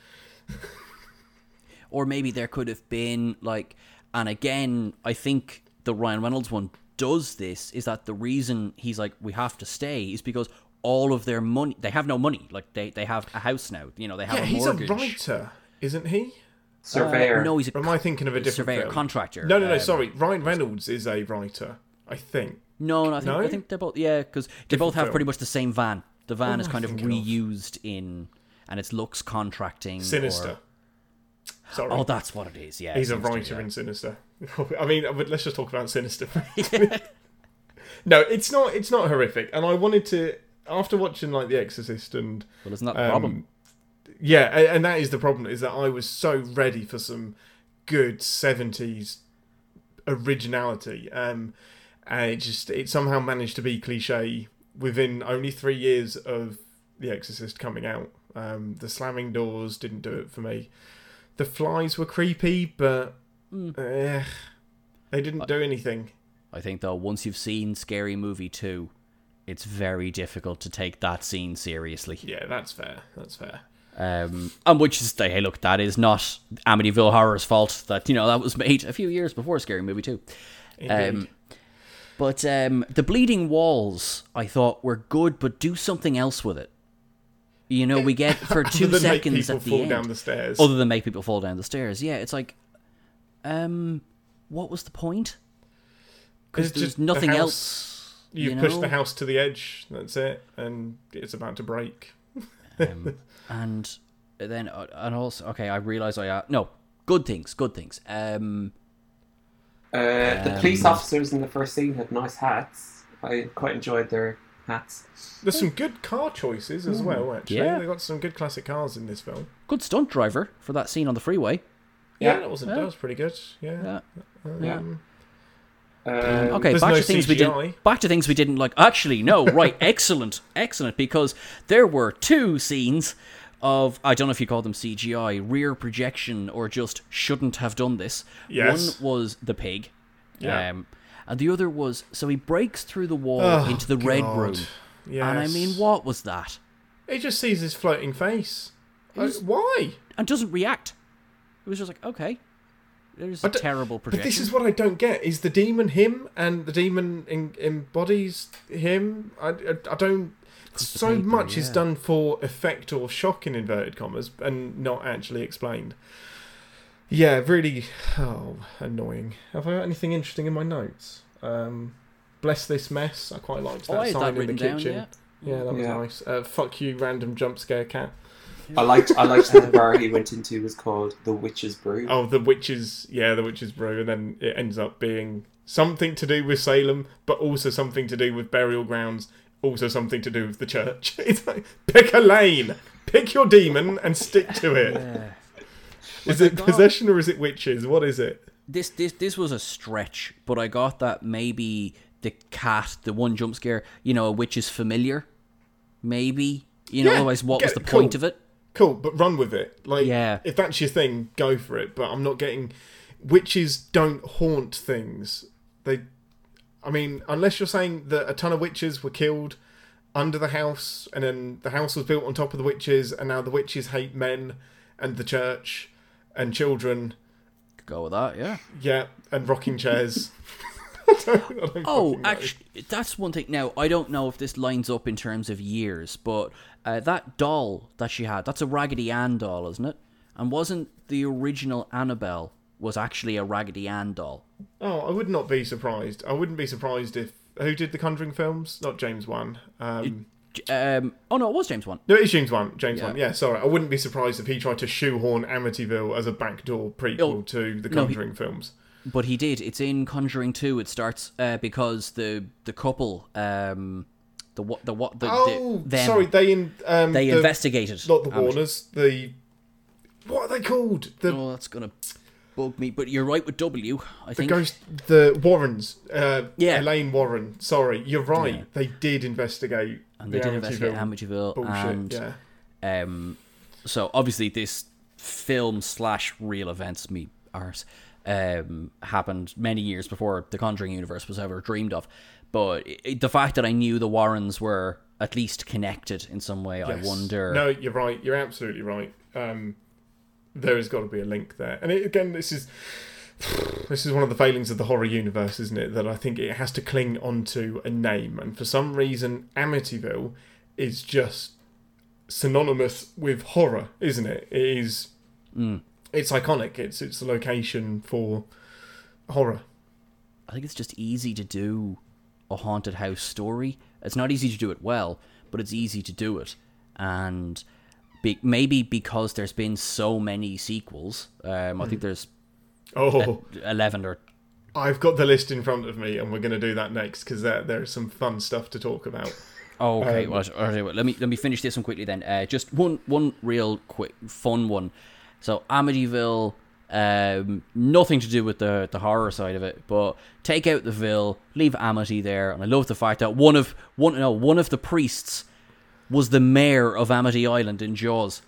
or maybe there could have been like and again i think the ryan reynolds one does this is that the reason he's like we have to stay is because all of their money they have no money like they they have a house now you know they have Yeah, a he's a writer, isn't he? Surveyor. Uh, no he's a Or am I thinking of a different surveyor film? contractor No, no, no. um, sorry, Ryan Reynolds is a writer. I think. no no i think, No? I think they're both yeah because they both have film. pretty much the same van the van What is kind of thinking of? reused in and it's looks contracting or- Sinister. Sorry. oh that's what it is yeah He's a writer yeah. in Sinister. I mean, but let's just talk about Sinister. no, it's not. It's not horrific. And I wanted to, after watching like The Exorcist and well isn't that the um, problem yeah, a- and that is the problem is that I was so ready for some good seventies originality. Um, and it just it somehow managed to be cliche within only three years of The Exorcist coming out. Um, the slamming doors didn't do it for me. The flies were creepy, but eh, they didn't do anything. I think though once you've seen Scary Movie 2, it's very difficult to take that scene seriously. Yeah, that's fair. That's fair. Um, and which is hey, look, that is not Amityville Horror's fault. That you know that was made a few years before Scary Movie 2. Indeed. Um, but um, the bleeding walls, I thought were good, but do something else with it. You know, we get for two Other than make seconds people at the fall end. down the stairs. Other than make people fall down the stairs, yeah, it's like, um, what was the point? Because there's the nothing else. You, you push know? the house to the edge. That's it, and it's about to break. um, and then uh, and also okay, I realize I uh, no good things, good things. Um, Uh, the Um, police officers in the first scene had nice hats. I quite enjoyed their hats. There's some good car choices as well. Actually, yeah. they got some good classic cars in this film. good stunt driver for that scene on the freeway. Yeah, Yeah. that wasn't. Yeah. That was pretty good. Yeah. Yeah. Yeah. Um, Um, Okay, back no to things we didn't. Back to things we didn't like. Actually, no. Right, excellent, excellent. Because there were two scenes of I don't know if you call them CGI, rear projection, or just shouldn't have done this. Yes. One was the pig, Yeah. um, and the other was so he breaks through the wall Oh, into the red God. room. And I mean, what was that? He just sees his floating face. Like, why? And doesn't react. It was just like, okay, there's I a don't- terrible But this is what I don't get: is the demon him, and the demon in, embodies him? I, I, I don't. So paper, much is done for effect or shock in inverted commas, and not actually explained. Yeah, really. Oh, annoying. Have I got anything interesting in my notes? Um, bless this mess. I quite liked that oh, sign that in the written down. kitchen. Yeah. Yeah, that was Yeah. nice. Uh, fuck you, random jump scare cat. I liked I liked that the bar he went into was called the Witch's Brew. Oh, the witches. Yeah, the witches brew, and then it ends up being something to do with Salem, but also something to do with burial grounds. Also something to do with the church. It's like pick a lane, pick your demon, and stick to it. Yeah. Is I it got- possession or is it witches? What is it? this this this was a stretch, but I got that maybe the cat, the one jump scare, you know, which is familiar. Maybe you know. Yeah, otherwise, what was get- the point cool. of it? Cool, but run with it. Like, Yeah. if that's your thing, go for it. But I'm not getting. Witches don't haunt things. They, I mean, unless you're saying that a ton of witches were killed under the house, and then the house was built on top of the witches, and now the witches hate men and the church and children. Go with that, yeah. Yeah, and rocking chairs. I don't- I don't Oh, actually, that's one thing. Now, I don't know if this lines up in terms of years, but uh, that doll that she had, that's a Raggedy Ann doll, isn't it? And wasn't the original Annabelle was actually a Raggedy Ann doll? Oh, I would not be surprised. I wouldn't be surprised if who did the Conjuring films? Not James Wan. Um, Um, oh no, it was James Wan. no, it's James Wan. James Yeah. Wan. Yeah, sorry. I wouldn't be surprised if he tried to shoehorn Amityville as a backdoor prequel Oh, to the no, he- Conjuring films. But he did. It's in Conjuring Two. It starts uh, because the the couple, um, the what the what the, oh, the them, sorry. They in um, they the, investigated. not the. Warners. The what are they called? The Oh, that's gonna bug me. But you're right with W. I think the ghost. The Warrens. Uh, Yeah. Elaine Warren. Sorry, you're right. Yeah. They did investigate. and they the did investigate Amityville Amityville, bullshit. and yeah. um, so obviously this film slash real events me arse um happened many years before the Conjuring universe was ever dreamed of. But i the fact that I knew the Warrens were at least connected in some way, I wonder. No, you're right. You're absolutely right. Um, there has got to be a link there. And it, again, this is this is one of the failings of the horror universe, isn't it? That I think it has to cling onto a name, and for some reason, Amityville is just synonymous with horror, isn't it? It is. It's iconic. It's it's the location for horror. I think it's just easy to do a haunted house story. It's not easy to do it well, but it's easy to do it. And be- maybe because there's been so many sequels, um, I think there's Oh, 11 or I've got the list in front of me, and we're going to do that next because there there is some fun stuff to talk about. Oh, okay. Um, well, well, let me let me finish this one quickly then. Uh, just one one real quick fun one. So Amityville, um, nothing to do with the the horror side of it, but take out the Ville, leave Amity there, and I love the fact that one of one no one of the priests was the mayor of Amity Island in Jaws.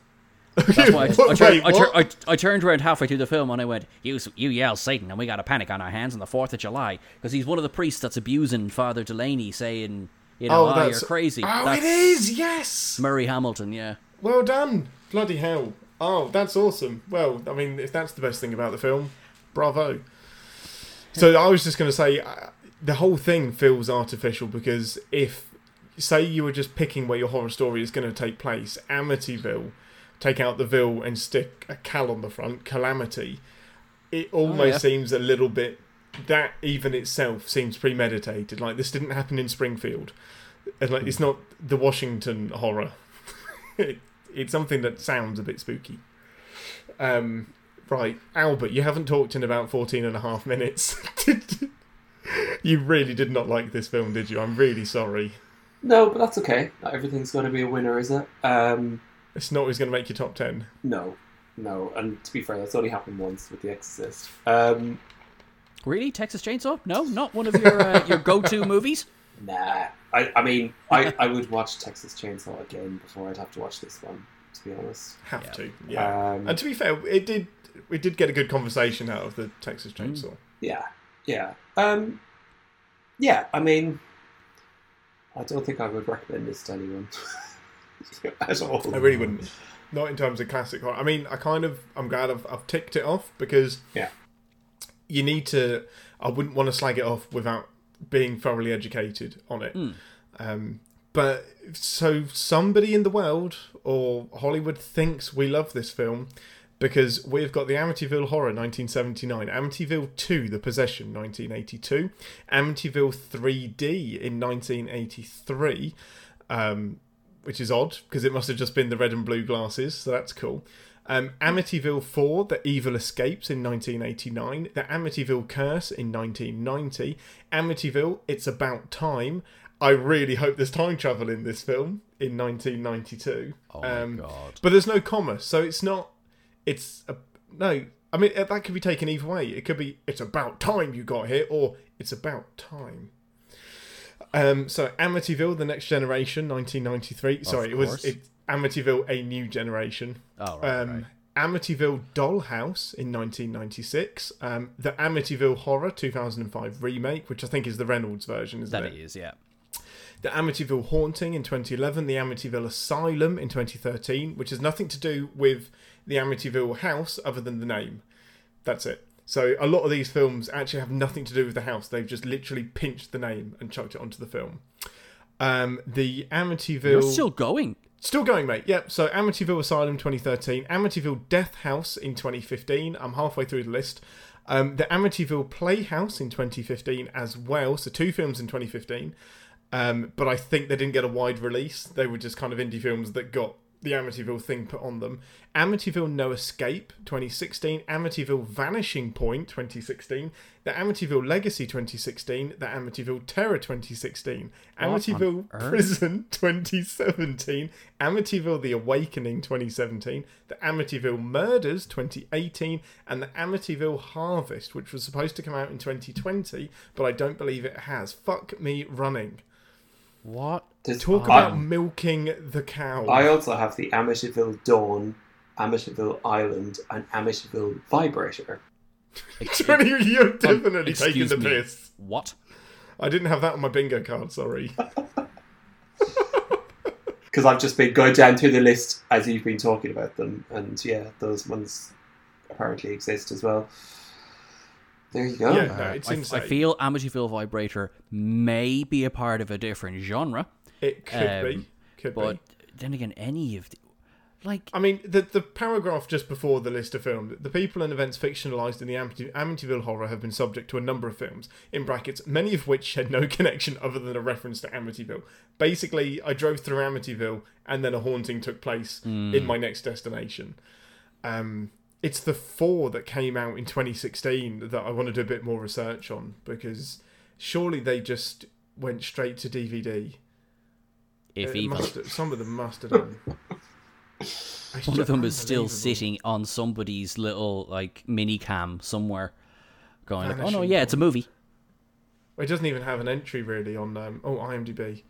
That's why I, I, turned, I, tur- I, I turned around halfway through the film and I went, "You you yell Satan, and we got a panic on our hands on the Fourth of July because he's one of the priests that's abusing Father Delaney, saying, you know, oh, you're crazy." Oh, That's it is. Yes. Murray Hamilton, yeah. Well done. Bloody hell. Oh, that's awesome. Well, I mean, if that's the best thing about the film, bravo. So I was just going to say, uh, the whole thing feels artificial because if, say, you were just picking where your horror story is going to take place, Amityville, take out the Ville and stick a Cal on the front, Calamity, it almost yeah. seems a little bit. That even itself seems premeditated. Like this didn't happen in Springfield. And like it's not the Washington horror. it, it's something that sounds a bit spooky. Um, right, Albert, you haven't talked in about 14 and a half minutes. you really did not like this film, did you? I'm really sorry. No, but that's okay. Not everything's going to be a winner, is it? Um, It's not always going to make your top 10. no, no. And to be fair, that's only happened once with The Exorcist. Um, Really, Texas Chainsaw? No, not one of your uh, your go to movies. Nah. I, I mean, I, I would watch Texas Chainsaw again before I'd have to watch this one. To be honest. Have Yeah. to, yeah. Um, and to be fair, it did. We did get a good conversation out of the Texas Chainsaw. Yeah, yeah, um, yeah. I mean, I don't think I would recommend this to anyone at all. I really wouldn't. Not in terms of classic horror. I mean, I kind of. I'm glad I've, I've ticked it off because Yeah, you need to. I wouldn't want to slag it off without being thoroughly educated on it. Um, but so somebody in the world or Hollywood thinks we love this film because we've got the Amityville Horror 1979, Amityville 2 The Possession 1982, Amityville 3D in 1983. um, which is odd because it must have just been the red and blue glasses, so that's cool. Um, Amityville 4, The Evil Escapes in 1989, The Amityville Curse in 1990, Amityville, It's About Time. I really hope there's time travel in this film in 1992. Oh my Um, god. But there's no comma, so it's not. It's a, no. I mean uh, that could be taken either way. It could be it's about time you got here, or it's about time. Um. So Amityville: The Next Generation, 1993. Sorry, it was it, Amityville: A New Generation. Oh, right, Um, right. Amityville Dollhouse in 1996. Um, the Amityville Horror 2005 remake, which I think is the Reynolds version, isn't it? That it? is, yeah. The Amityville Haunting in 2011, the Amityville Asylum in 2013, which has nothing to do with the Amityville house other than the name. That's it. So a lot of these films actually have nothing to do with the house. They've just literally pinched the name and chucked it onto the film. Um, the Amityville You're still going. Still going, mate. Yep. So Amityville Asylum 2013, Amityville Death House in 2015. I'm halfway through the list. Um, the Amityville Playhouse in 2015 as well. So two films in 2015. Um, but I think they didn't get a wide release. They were just kind of indie films that got the Amityville thing put on them. Amityville No Escape 2016, Amityville Vanishing Point 2016, the Amityville Legacy 2016, the Amityville Terror 2016, Amityville? Prison 2017, Amityville The Awakening 2017, the Amityville Murders 2018, and the Amityville Harvest, which was supposed to come out in 2020, but I don't believe it has. Fuck me running. What? There's- Talk I- about milking the cow. I also have the Amityville Dawn, Amityville Island, and Amityville Vibrator. Johnny, you're definitely taking the me. piss. What? I didn't have that on my bingo card, sorry. Because I've just been going down through the list as you've been talking about them, and yeah, those ones apparently exist as well. There you go. Yeah. No, uh, it's I, I feel Amityville Vibrator may be a part of a different genre, It could Um, be. Could but be. then again, any of the. Like, I mean, the the paragraph just before the list of films, the people and events fictionalized in the Amity- Amityville horror have been subject to a number of films, in brackets, many of which had no connection other than a reference to Amityville. Basically, I drove through Amityville and then a haunting took place in my next destination. Um, it's the four that came out in 2016 that I want to do a bit more research on because surely they just went straight to DVD. If It even. must have- some of them must have done. It's One of them is still sitting on somebody's little, like, mini cam somewhere, going, like, oh no, yeah, it's a movie. It doesn't even have an entry really on um, oh IMDb.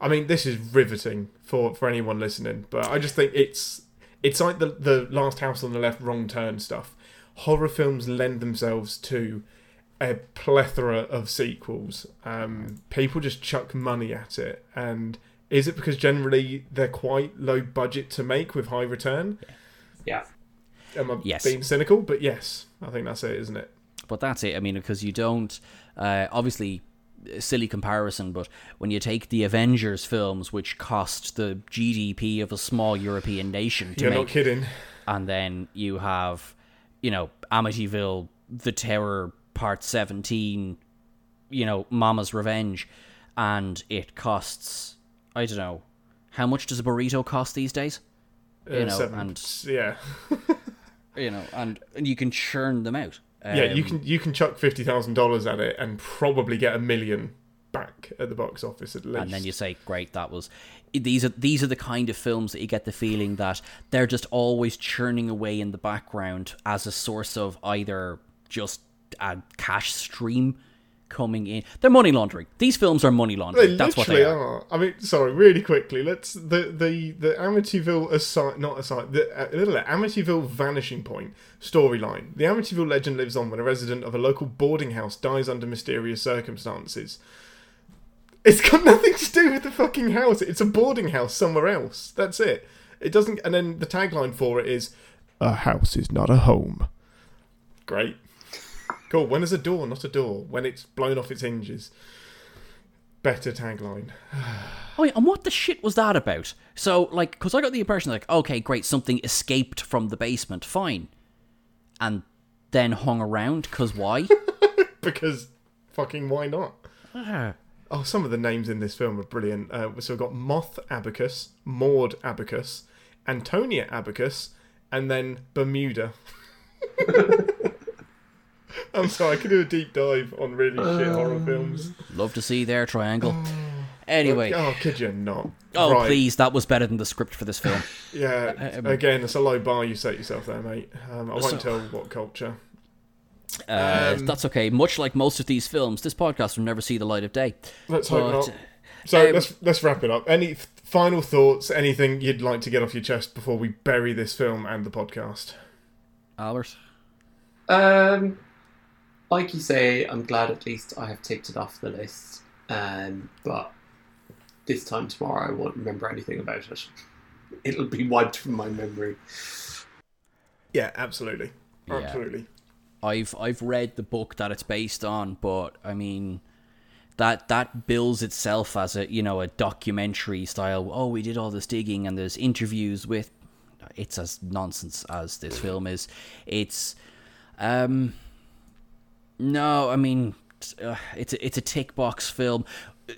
I mean, this is riveting for for anyone listening, but I just think it's it's like the the last house on the left, wrong turn stuff. Horror films lend themselves to a plethora of sequels. Um, people just chuck money at it, and is it because generally they're quite low budget to make with high return? Yeah. Am I Yes. being cynical? But yes, I think that's it, isn't it? But that's it. I mean, because you don't. Uh, obviously, silly comparison, but when you take the Avengers films, which cost the GDP of a small European nation to You're make, not kidding. and then you have, you know, Amityville, The Terror, Part 17, you know, Mama's Revenge, and it costs, I don't know, how much does a burrito cost these days? Uh, You know, seven- and- yeah. You know, and, and you can churn them out. Yeah, you Um, can you can chuck fifty thousand dollars at it and probably get a million back at the box office at least. and then you say, "Great, that was." These are these are the kind of films that you get the feeling that they're just always churning away in the background as a source of either just a cash stream coming in. They're money laundering. These films are money they laundering. That's what they are. are. I mean, sorry, really quickly. Let's the the the Amityville aside, not aside, the uh, Amityville vanishing point storyline. The Amityville legend lives on when a resident of a local boarding house dies under mysterious circumstances. It's got nothing to do with the fucking house. It's a boarding house somewhere else. That's it. It doesn't. And then the tagline for it is, "A house is not a home." Great. Cool. When is a door not a door? When it's blown off its hinges. Better tagline. Oh, yeah, and what the shit was that about? So, like, because I got the impression, like, okay, great, something escaped from the basement, fine, and then hung around. Because why? Because fucking why not? Ah. Oh, some of the names in this film are brilliant. Uh, so we've got Moth Abacus, Maud Abacus, Antonia Abacus, and then Bermuda. I'm sorry, I could do a deep dive on really shit horror films. Love to see their triangle. Anyway, Oh, could you not? oh Right. please, that was better than the script for this film. Yeah, Um, again, it's a low bar you set yourself there, mate. Um, I won't So- tell what culture. Uh, Um, that's okay. Much like most of these films, this podcast will never see the light of day. Let's hope not. So um, let's let's wrap it up. Any f- final thoughts? Anything you'd like to get off your chest before we bury this film and the podcast? Albert, Um, like you say, I'm glad at least I have ticked it off the list. Um, but this time tomorrow, I won't remember anything about it. It'll be wiped from my memory. Yeah, absolutely, Yeah. absolutely. I've I've read the book that it's based on, but I mean that that bills itself as a you know a documentary style. Oh, we did all this digging, and there's interviews with. It's as nonsense as this film is. It's, um, no, I mean, uh, it's a, it's a tick box film.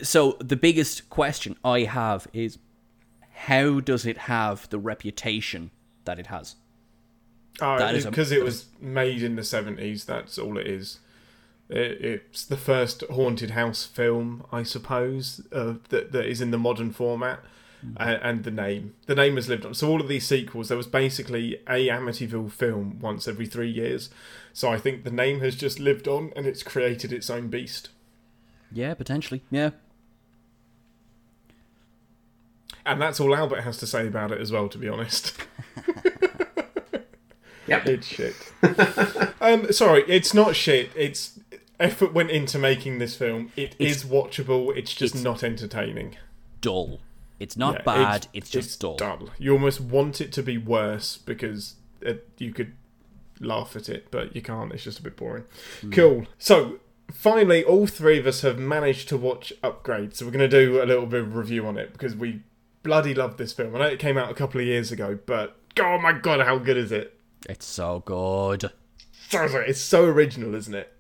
So the biggest question I have is, how does it have the reputation that it has? Oh, That is a- because it was made in the seventies. That's all it is. It, it's the first haunted house film, I suppose, uh, that that is in the modern format, and, and the name. The name has lived on. So all of these sequels, there was basically a Amityville film once every three years. So I think the name has just lived on, and it's created its own beast. Yeah, potentially. Yeah. And that's all Albert has to say about it as well. To be honest. Yep. It's shit. um, sorry, it's not shit. It's effort went into making this film. It is watchable. It's just it's- not entertaining. dull. It's not Yeah, bad. It's, just dull. You almost want it to be worse because it, you could laugh at it, but you can't. It's just a bit boring. Hmm. Cool. So finally, all three of us have managed to watch Upgrade. So we're going to do a little bit of review on it because we bloody love this film. I know it came out a couple of years ago, but oh my god, how good is it? It's so good. It's so original, isn't it?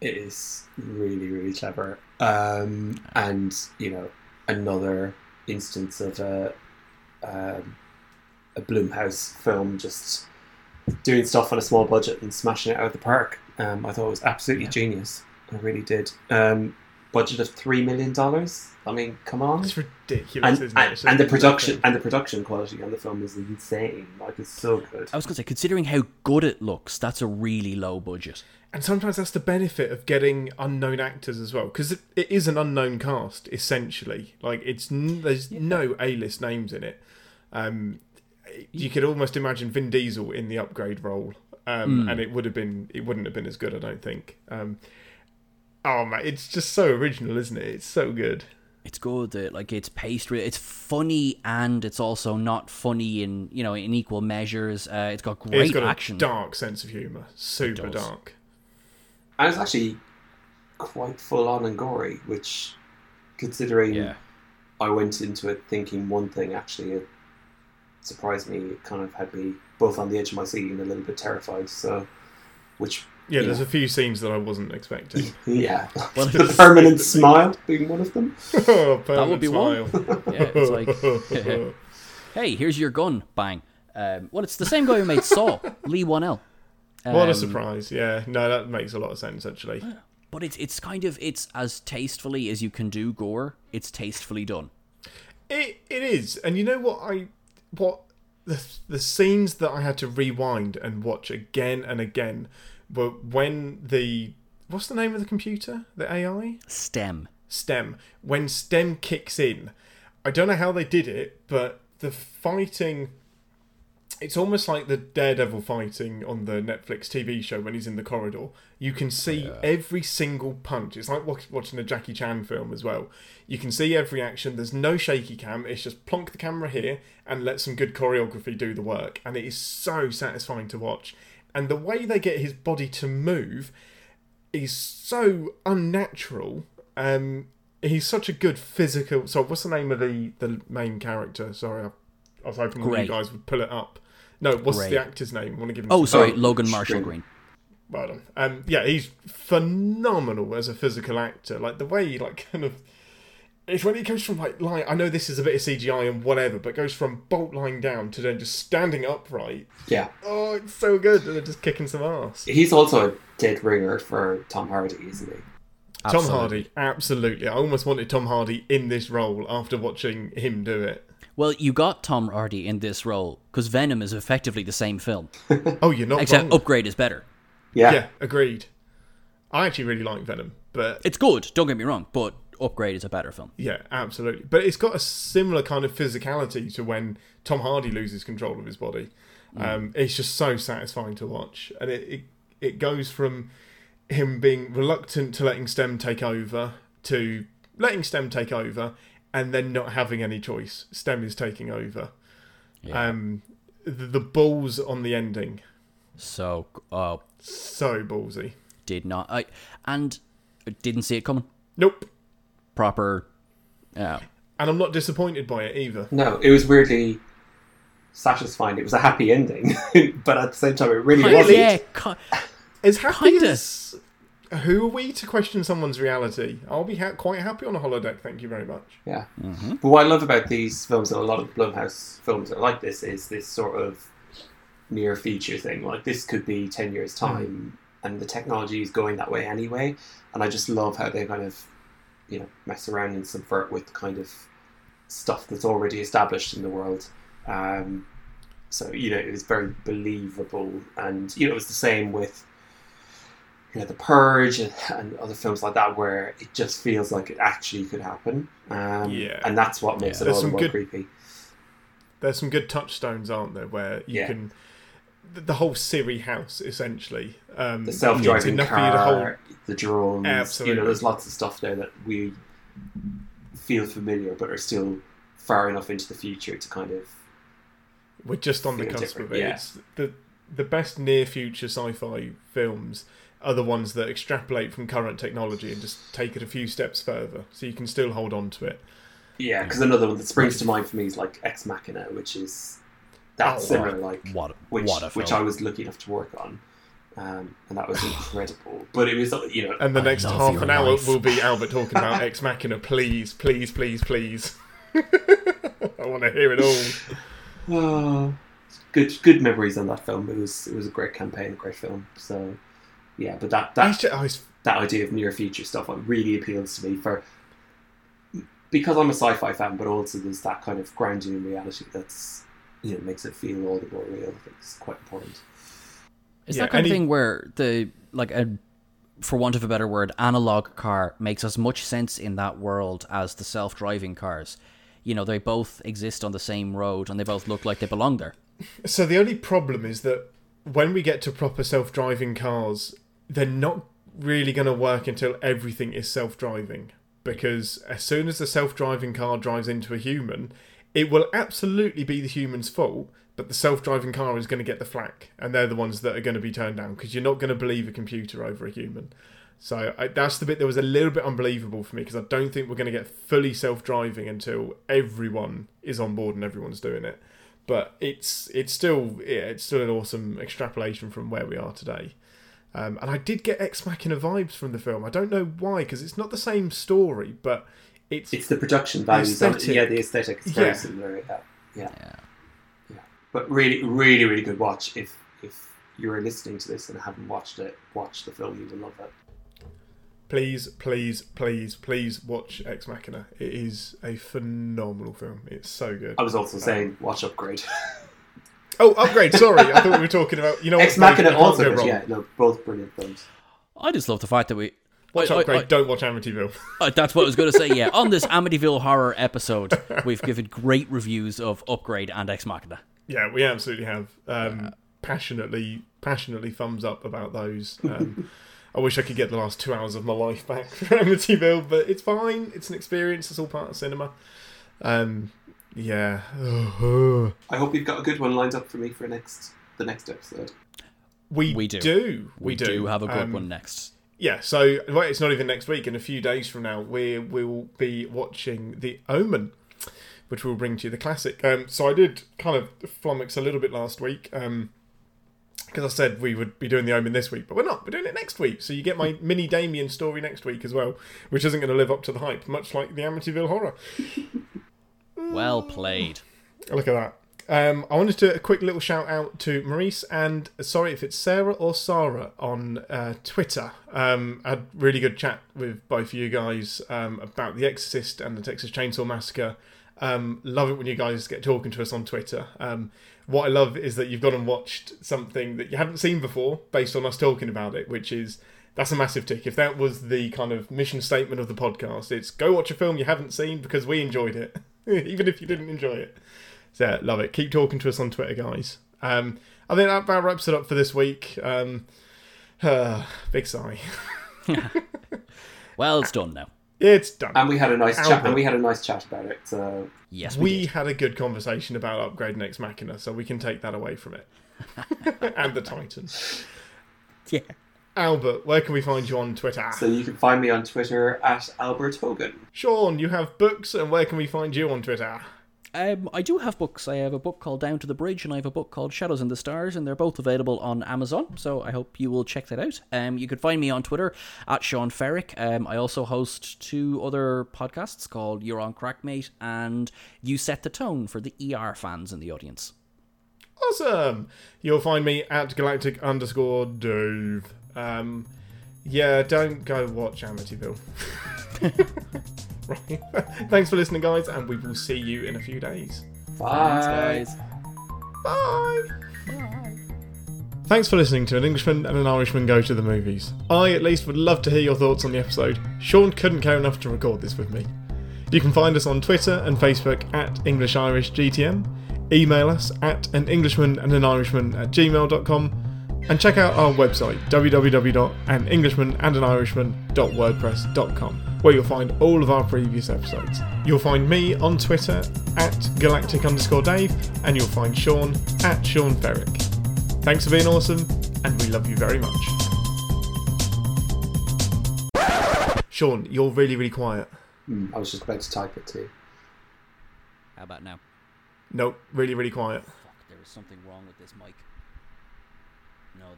It is really, really clever. Um, and, you know, another instance of a, um, a Blumhouse film just doing stuff on a small budget and smashing it out of the park. Um, I thought it was absolutely genius. I really did. Um, budget of $3 million. I mean, come on. It's ridiculous, And, isn't it? and, It's and the production insane. and the production quality on the film is insane. Like it's so good. I was going to say, considering how good it looks, that's a really low budget. And sometimes that's the benefit of getting unknown actors as well, because it, it is an unknown cast essentially. Like it's n- there's no A-list names in it. Um, you could almost imagine Vin Diesel in the upgrade role, um, and it would have been it wouldn't have been as good, I don't think. Um, oh man, it's just so original, isn't it? It's so good. It's good. uh, Like it's paced. re- It's funny and it's also not funny in you know in equal measures. Uh, it's got great it's got action. a dark sense of humour, super dark. And it's actually quite full on and gory, which, considering Yeah. I went into it thinking one thing, actually, it surprised me. It kind of had me both on the edge of my seat and a little bit terrified. So, which, Yeah, there's Yeah. a few scenes that I wasn't expecting. yeah, Well, the permanent smile being one of them. oh, That would be one. one. Yeah, it's like, hey, here's your gun. Bang. Um, well, it's the same guy who made Saw, Leigh Whannell. What a Um, surprise! Yeah, no, that makes a lot of sense actually. But it's it's kind of it's as tastefully as you can do gore. It's tastefully done. It it is, and you know what I what the the scenes that I had to rewind and watch again and again were when the what's the name of the computer? The AI STEM. STEM. When STEM kicks in, I don't know how they did it, but the fighting. It's almost like the Daredevil fighting on the Netflix TV show when he's in the corridor. You can see every single punch. It's like watching a Jackie Chan film as well. You can see every action. There's no shaky cam. It's just plonk the camera here and let some good choreography do the work. And it is so satisfying to watch. And the way they get his body to move is so unnatural. Um, he's such a good physical. So, what's the name of the the main character? Sorry, I, I was hoping Gray. you guys would pull it up. No, what's Gray. the actor's name? I want to give him. Oh, sorry, Oh, Logan Marshall String. Green. well done. Um, yeah, he's phenomenal as a physical actor. Like the way he like kind of it's when he goes from like line. I know this is a bit of CGI and whatever, but goes from bolt lying down to then just standing upright. Yeah, Oh, it's so good. And they're just kicking some ass. he's also a dead ringer for Tom Hardy, isn't he? Tom Hardy, absolutely. I almost wanted Tom Hardy in this role after watching him do it. Well, you got Tom Hardy in this role because Venom is effectively the same film, Oh, you're not except wrong. Upgrade is better. Yeah, Yeah, agreed. I actually really like Venom, but It's good. Don't get me wrong, but Upgrade is a better film. yeah, absolutely. But it's got a similar kind of physicality to when Tom Hardy loses control of his body. Um, it's just so satisfying to watch, and it, it it goes from him being reluctant to letting Stem take over to letting Stem take over, and then not having any choice. Stem is taking over. Um, the, the balls on the ending, So, uh, so ballsy. did not I and didn't see it coming. Nope. Proper. Yeah. And I'm not disappointed by it either. No, it was weirdly satisfying. It was a happy ending, but at the same time, it really Really? wasn't. yeah, ki- As happy Kinda. as who are we to question someone's reality? I'll be ha- quite happy on a holodeck. Thank you very much. Yeah. But what I love about these films and a lot of Blumhouse films are like this is this sort of near future thing. Like this could be ten years time, and the technology is going that way anyway. And I just love how they kind of, you know, mess around and subvert with kind of stuff that's already established in the world. Um, so you know, it was very believable, and you know, it was the same with you know, The Purge and, and other films like that, where it just feels like it actually could happen. Um, Yeah. And that's what makes Yeah. it all the more good- creepy. There's some good touchstones, aren't there, where you Yeah. can the, the whole Siri house essentially. Um, The self-driving car, for you the drones. Absolutely. You know, there's lots of stuff there that we feel familiar, but are still far enough into the future to kind of. We're just on the cusp different, of it. yeah. It's the the best near future sci-fi films are the ones that extrapolate from current technology and just take it a few steps further, so you can still hold on to it. Yeah, because another one that springs to mind for me is like Ex Machina, which is that's Oh, similar, like what, which what which. I was lucky enough to work on, um, and that was incredible. but it was you know And the I next half your an hour life. will be Albert talking about Ex Machina. Please, please, please, please. I want to hear it all. Oh, good good memories on that film. It was it was a great campaign, a great film. So yeah, but that that Actually, I was that idea of near future stuff like, really appeals to me for because I'm a sci-fi fan, but also there's that kind of grounding in reality that's you know makes it feel all the more real. I think it's quite important. It's Yeah, that kind any- of thing where the like a for want of a better word, analog car makes as much sense in that world as the self-driving cars. You know, they both exist on the same road and they both look like they belong there. So the only problem is that when we get to proper self-driving cars, they're not really going to work until everything is self-driving. Because as soon as the self-driving car drives into a human, it will absolutely be the human's fault. But the self-driving car is going to get the flack, and they're the ones that are going to be turned down because you're not going to believe a computer over a human. So I, that's the bit that was a little bit unbelievable for me because I don't think we're going to get fully self-driving until everyone is on board and everyone's doing it but it's it's still yeah, it's still an awesome extrapolation from where we are today. Um, and I did get Ex Machina vibes from the film. I don't know why, because it's not the same story, but it's, It's the production values, on aesthetic. yeah, the aesthetic is very Yeah. similar. Yeah, yeah, Yeah. yeah. But really, really, really good watch. If if you're listening to this and haven't watched it, watch the film. You will love it. please, please, please, please watch Ex Machina. It is a phenomenal film. It's so good. I was also saying, watch Upgrade. Oh, upgrade. Sorry, I thought we were talking about you know. Ex what, Machina you can't also, go yeah, no, both brilliant films. I just love the fact that we. Watch I- I- upgrade. I- don't watch Amityville. Uh, that's what I was going to say. Yeah, on this Amityville horror episode, we've given great reviews of Upgrade and Ex Machina. Yeah, we absolutely have. Um, passionately, passionately thumbs up about those. Um, I wish I could get the last two hours of my life back for Amityville, but it's fine. It's an experience. It's all part of cinema. Um, yeah. I hope you've got a good one lined up for me for next the next episode. We, We do. do. We, We, do. have a good Um, one next. Yeah, so well, it's not even next week. In a few days from now, we will be watching The Omen, which we'll bring to you the classic. Um, so I did kind of flummox a little bit last week because because I said we would be doing the Omen this week, but we're not. We're doing it next week. So you get my mini Damien story next week as well, which isn't going to live up to the hype, much like the Amityville Horror. Well played. Look at that. Um, I wanted to a quick little shout out to Maurice and sorry if it's Sarah or Sarah on uh, Twitter. Um, I had really good chat with both of you guys um, about The Exorcist and the Texas Chainsaw Massacre. Um, love it when you guys get talking to us on Twitter. Um, what I love is that you've gone and watched something that you haven't seen before based on us talking about it, which is that's a massive tick. If that was the kind of mission statement of the podcast, it's go watch a film you haven't seen because we enjoyed it, even if you didn't enjoy it. So yeah, love it. Keep talking to us on Twitter, guys. Um, I think that about wraps it up for this week. Um, uh, big sigh. Well, it's done now. It's done. And we had a nice chat. And we had a nice chat about it. So Yes, we, we did. had a good conversation about upgrading Ex Machina, so we can take that away from it. and the Titan. Yeah. Albert, where can we find you on Twitter? so you can find me on Twitter at Albert Hogan. Sean, you have books, and where can we find you on Twitter? Um, I do have books. I have a book called Down to the Bridge, and I have a book called Shadows in the Stars, and they're both available on Amazon. So I hope you will check that out. Um, you can find me on Twitter at Sean Ferrick. Um, I also host two other podcasts called You're on Crackmate and You Set the Tone for the ER fans in the audience. Awesome. You'll find me at galactic underscore Dave. Um, yeah, don't go watch Amityville. right. Thanks for listening, guys, and we will see you in a few days. Bye. Thanks, guys. Bye. Thanks for listening to An Englishman and an Irishman Go to the Movies. I, at least, would love to hear your thoughts on the episode. Sean couldn't care enough to record this with me. You can find us on Twitter and Facebook at English Irish GTM, email us at an Englishman and an Irishman at gmail.com, and check out our website www.anenglishlamandandirishman.wordpress.com where you'll find all of our previous episodes. You'll find me on Twitter at galactic underscore Dave, and you'll find Sean at Sean Ferrick. Thanks for being awesome, and we love you very much. Sean, you're really, really quiet. Hmm, I was just about to type it too. How about now? Nope, really, really quiet. Fuck, there is something wrong with this mic.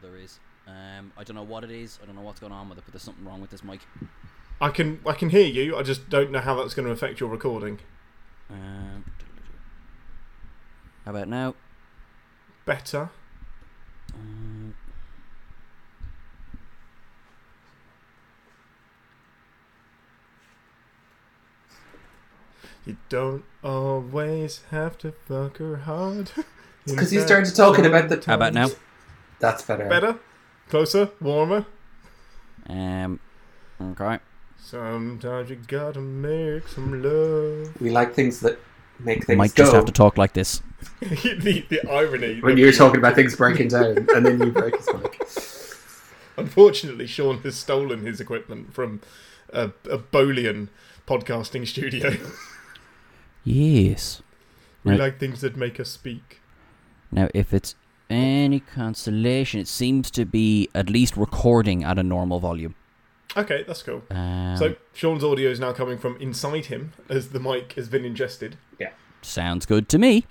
No, there is. Um, I don't know what it is. I don't know what's going on with it, but there's something wrong with this mic. I can I can hear you. I just don't know how that's going to affect your recording. Um, how about now? Better. Um, You don't always have to fuck her hard. Because you started talking about the. how about now? That's better. Better, closer, warmer. Um, okay. Sometimes you gotta make some love. We like things that make things Might go. just have to talk like this. the, the irony. when you're we- talking about things breaking down, and then you break his mic. Unfortunately, Sean has stolen his equipment from a, a Bolian podcasting studio. Yes. we Right. like things that make us speak. Now, if it's any consolation, it seems to be at least recording at a normal volume. Okay, that's cool. Um, So Sean's audio is now coming from inside him as the mic has been ingested. Yeah. Sounds good to me.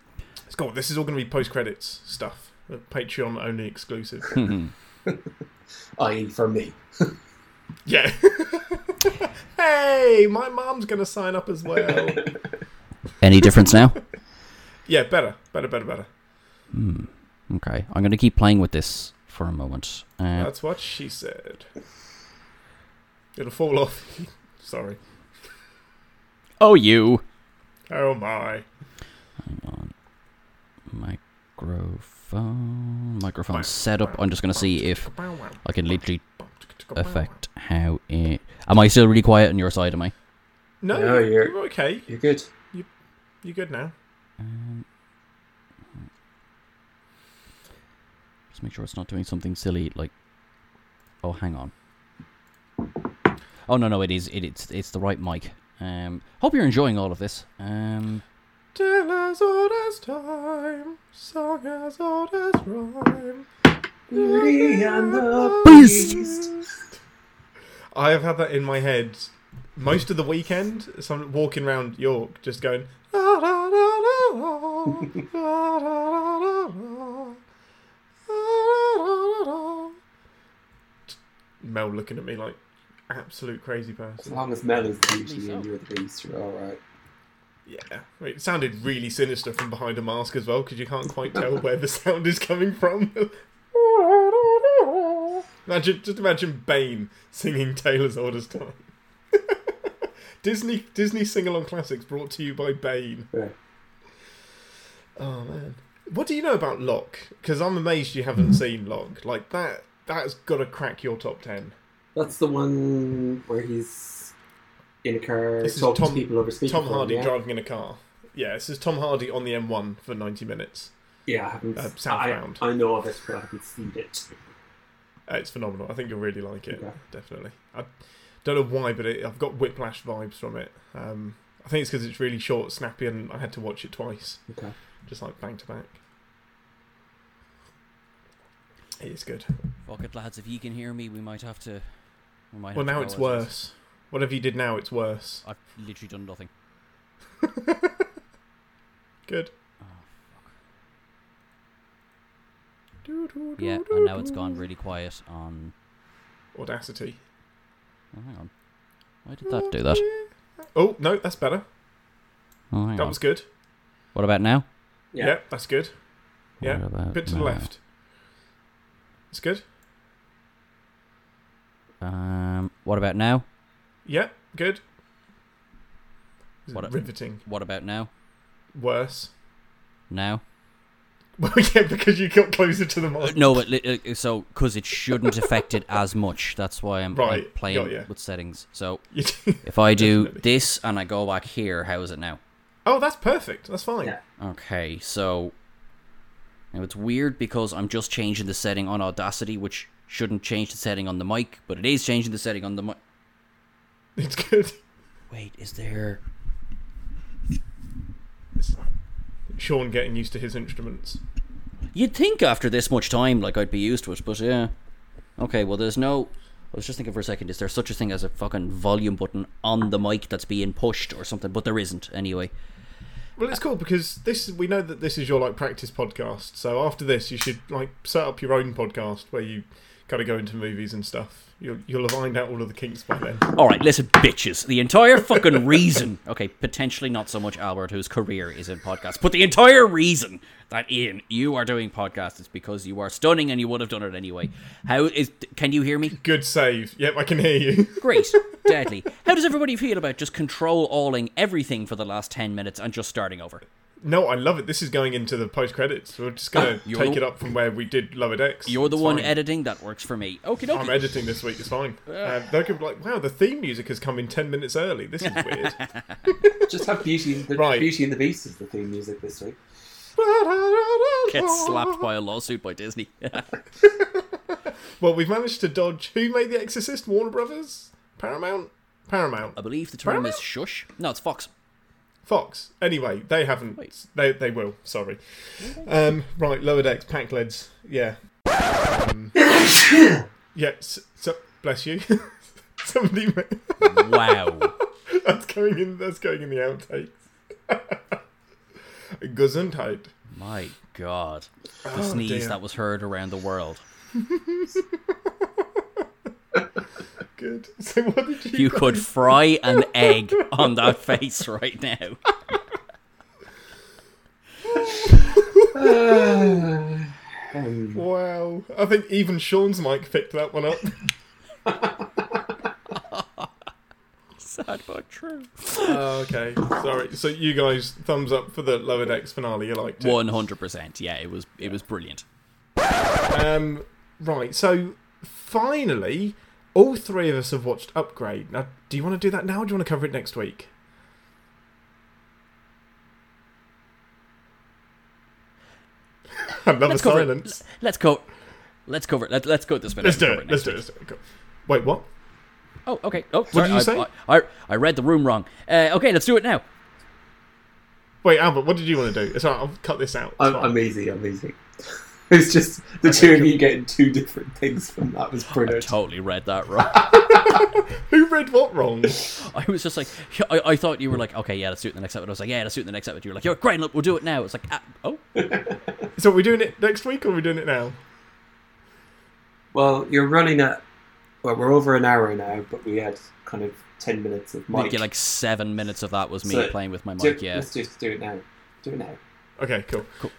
It's cool. This is all going to be post credits stuff. Patreon only exclusive. I.e., for me. yeah. hey, my mom's going to sign up as well. Any difference now? yeah, better, better, better, better. Hmm. Okay, I'm going to keep playing with this for a moment. Uh, That's what she said. It'll fall off. Sorry. oh, you. Oh my. Hang on. Microphone. Microphone setup. I'm just going to see if I can literally affect how it. Am I still really quiet on your side? Am I? No, No, you're, you're- you're okay. You're good. You're good now. Um, just make sure it's not doing something silly like. Oh, hang on. Oh no, no, it is. It, it's it's the right mic. Um, hope you're enjoying all of this. Um, Tale as old as time, song as old as rhyme. Beauty and the Beast. Beast. I have had that in my head most of the weekend. So I'm walking around York, just going. Mel looking at me like absolute crazy person. As long as Mel is the beauty so. you're the beast, you're alright. Yeah, it sounded really sinister from behind a mask as well because you can't quite tell where the sound is coming from. imagine, just imagine Bane singing Tale as old as time. Disney Disney sing along classics brought to you by Bane. Yeah. Oh man, what do you know about Locke? Because I'm amazed you haven't seen Locke. Like that, that's got to crack your top ten. That's the one where he's in a car This is talking Tom- to people over speakerphone. Tom Hardy yeah? driving in a car. Yeah, this is Tom Hardy on the M1 for 90 minutes. Yeah, I haven't. Uh, I, Southbound. I know of it, but I haven't seen it. Uh, it's phenomenal. I think you'll really like it. Okay. Definitely. I don't know why, but it, I've got whiplash vibes from it. Um, I think it's because it's really short, snappy, and I had to watch it twice, Okay. just like bang to back. It is good. Fuck it, lads. If you can hear me, we might have to. We might Well, have now go it's as is. worse. Whatever you did now, it's worse. I've literally done nothing. Good. Oh, fuck. yeah, and now it's gone really quiet on. Audacity. Oh, hang on. Why did that do that? Oh no, that's better. Oh, hang That on. was good. What about now? Yeah. Yeah, that's good. Yeah, What about bit to the left. It's good. Um, what about now? Yeah, good. What a- riveting. What about now? Worse. Now? Well, yeah, because you got closer to the Uh, mic. no, but li- uh, so because it shouldn't affect it as much. That's why I'm, I'm Right, playing got ya. with settings. So if I do Definitely. this and I go back here, how is it now? oh, that's perfect. That's fine. Yeah. Okay, so now it's weird because I'm just changing the setting on Audacity, which shouldn't change the setting on the mic, but it is changing the setting on the mic. It's good. Wait, is there? It's Sean getting used to his instruments. You'd think after this much time, like I'd be used to it, but yeah. Okay, well, there's no. I was just thinking for a second, is there such a thing as a fucking volume button on the mic that's being pushed or something? But there isn't, anyway. Well, it's cool because this we know that this is your like practice podcast. So after this, you should like set up your own podcast where you kind of go into movies and stuff. You'll you'll have ironed out all of the kinks by then. Alright, listen, bitches. The entire fucking reason, okay, potentially not so much Albert, whose career is in podcasts, but the entire reason that Ian, you are doing podcasts is because you are stunning and you would have done it anyway. How is. Can you hear me? Good save. Yep, I can hear you. Great. Deadly. How does everybody feel about just control alling everything for the last 10 minutes and just starting over? No, I love it. This is going into the post credits. We're just gonna take it up from where we did Lower Decks. You're the It's one fine. editing, that works for me. Okay, I'm editing this week. It's fine. Um, they could be like, "Wow, the theme music has come in ten minutes early. This is weird." Just have Beauty the Right. Beauty and the Beast as the theme music this week. Get slapped by a lawsuit by Disney. Well, we've managed to dodge. Who made The Exorcist? Warner Brothers? Paramount? Paramount. I believe the term is shush. No, it's Fox. Fox. Anyway, they haven't. Wait. They they will. Sorry. Um, right, lower decks, Pakleds. Yeah. Um, yeah. So, so, bless you. Somebody. ma- Wow. that's going in. That's going in the outtakes. Gesundheit. My God. The Oh, sneeze dear. that was heard around the world. Good. So what did you? You could fry an egg on that face right now. Um, Wow. I think even Sean's mic picked that one up. Sad but true. Oh, okay. Sorry. So you guys, thumbs up for the lower decks finale. You liked it. One hundred percent. Yeah, it was it was brilliant. Um, right. So finally, all three of us have watched Upgrade. Now, do you want to do that now, or do you want to cover it next week? Another Let's cover it. silence. Let's go. Let's cover it. Let, let's go this minute. Let's do Cover it. Let's do it. Let's do it. Go. Wait, what? Oh, okay. Oh, did sorry, you I, say? I, I, I read the room wrong. Uh, okay, let's do it now. Wait, Albert, what did you want to do? It's all right, I'll cut this out. I'm, fine. I'm easy. I'm easy. It's just the two of you getting two different things from that was brilliant. I totally read that wrong. Who read what wrong? I was just like, I, I thought you were like, okay, yeah, let's do it in the next episode. I was like, yeah, let's do it in the next episode. You were like, you're great, look, we'll do it now. It's like, ah, oh, so are we doing it next week, or are we doing it now? Well, you're running at well, we're over an hour now, but we had kind of ten minutes of I mic. think yeah, like seven minutes of that was me So, playing with my do, mic. Yeah. Let's just do it now. Do it now. Okay, cool. cool.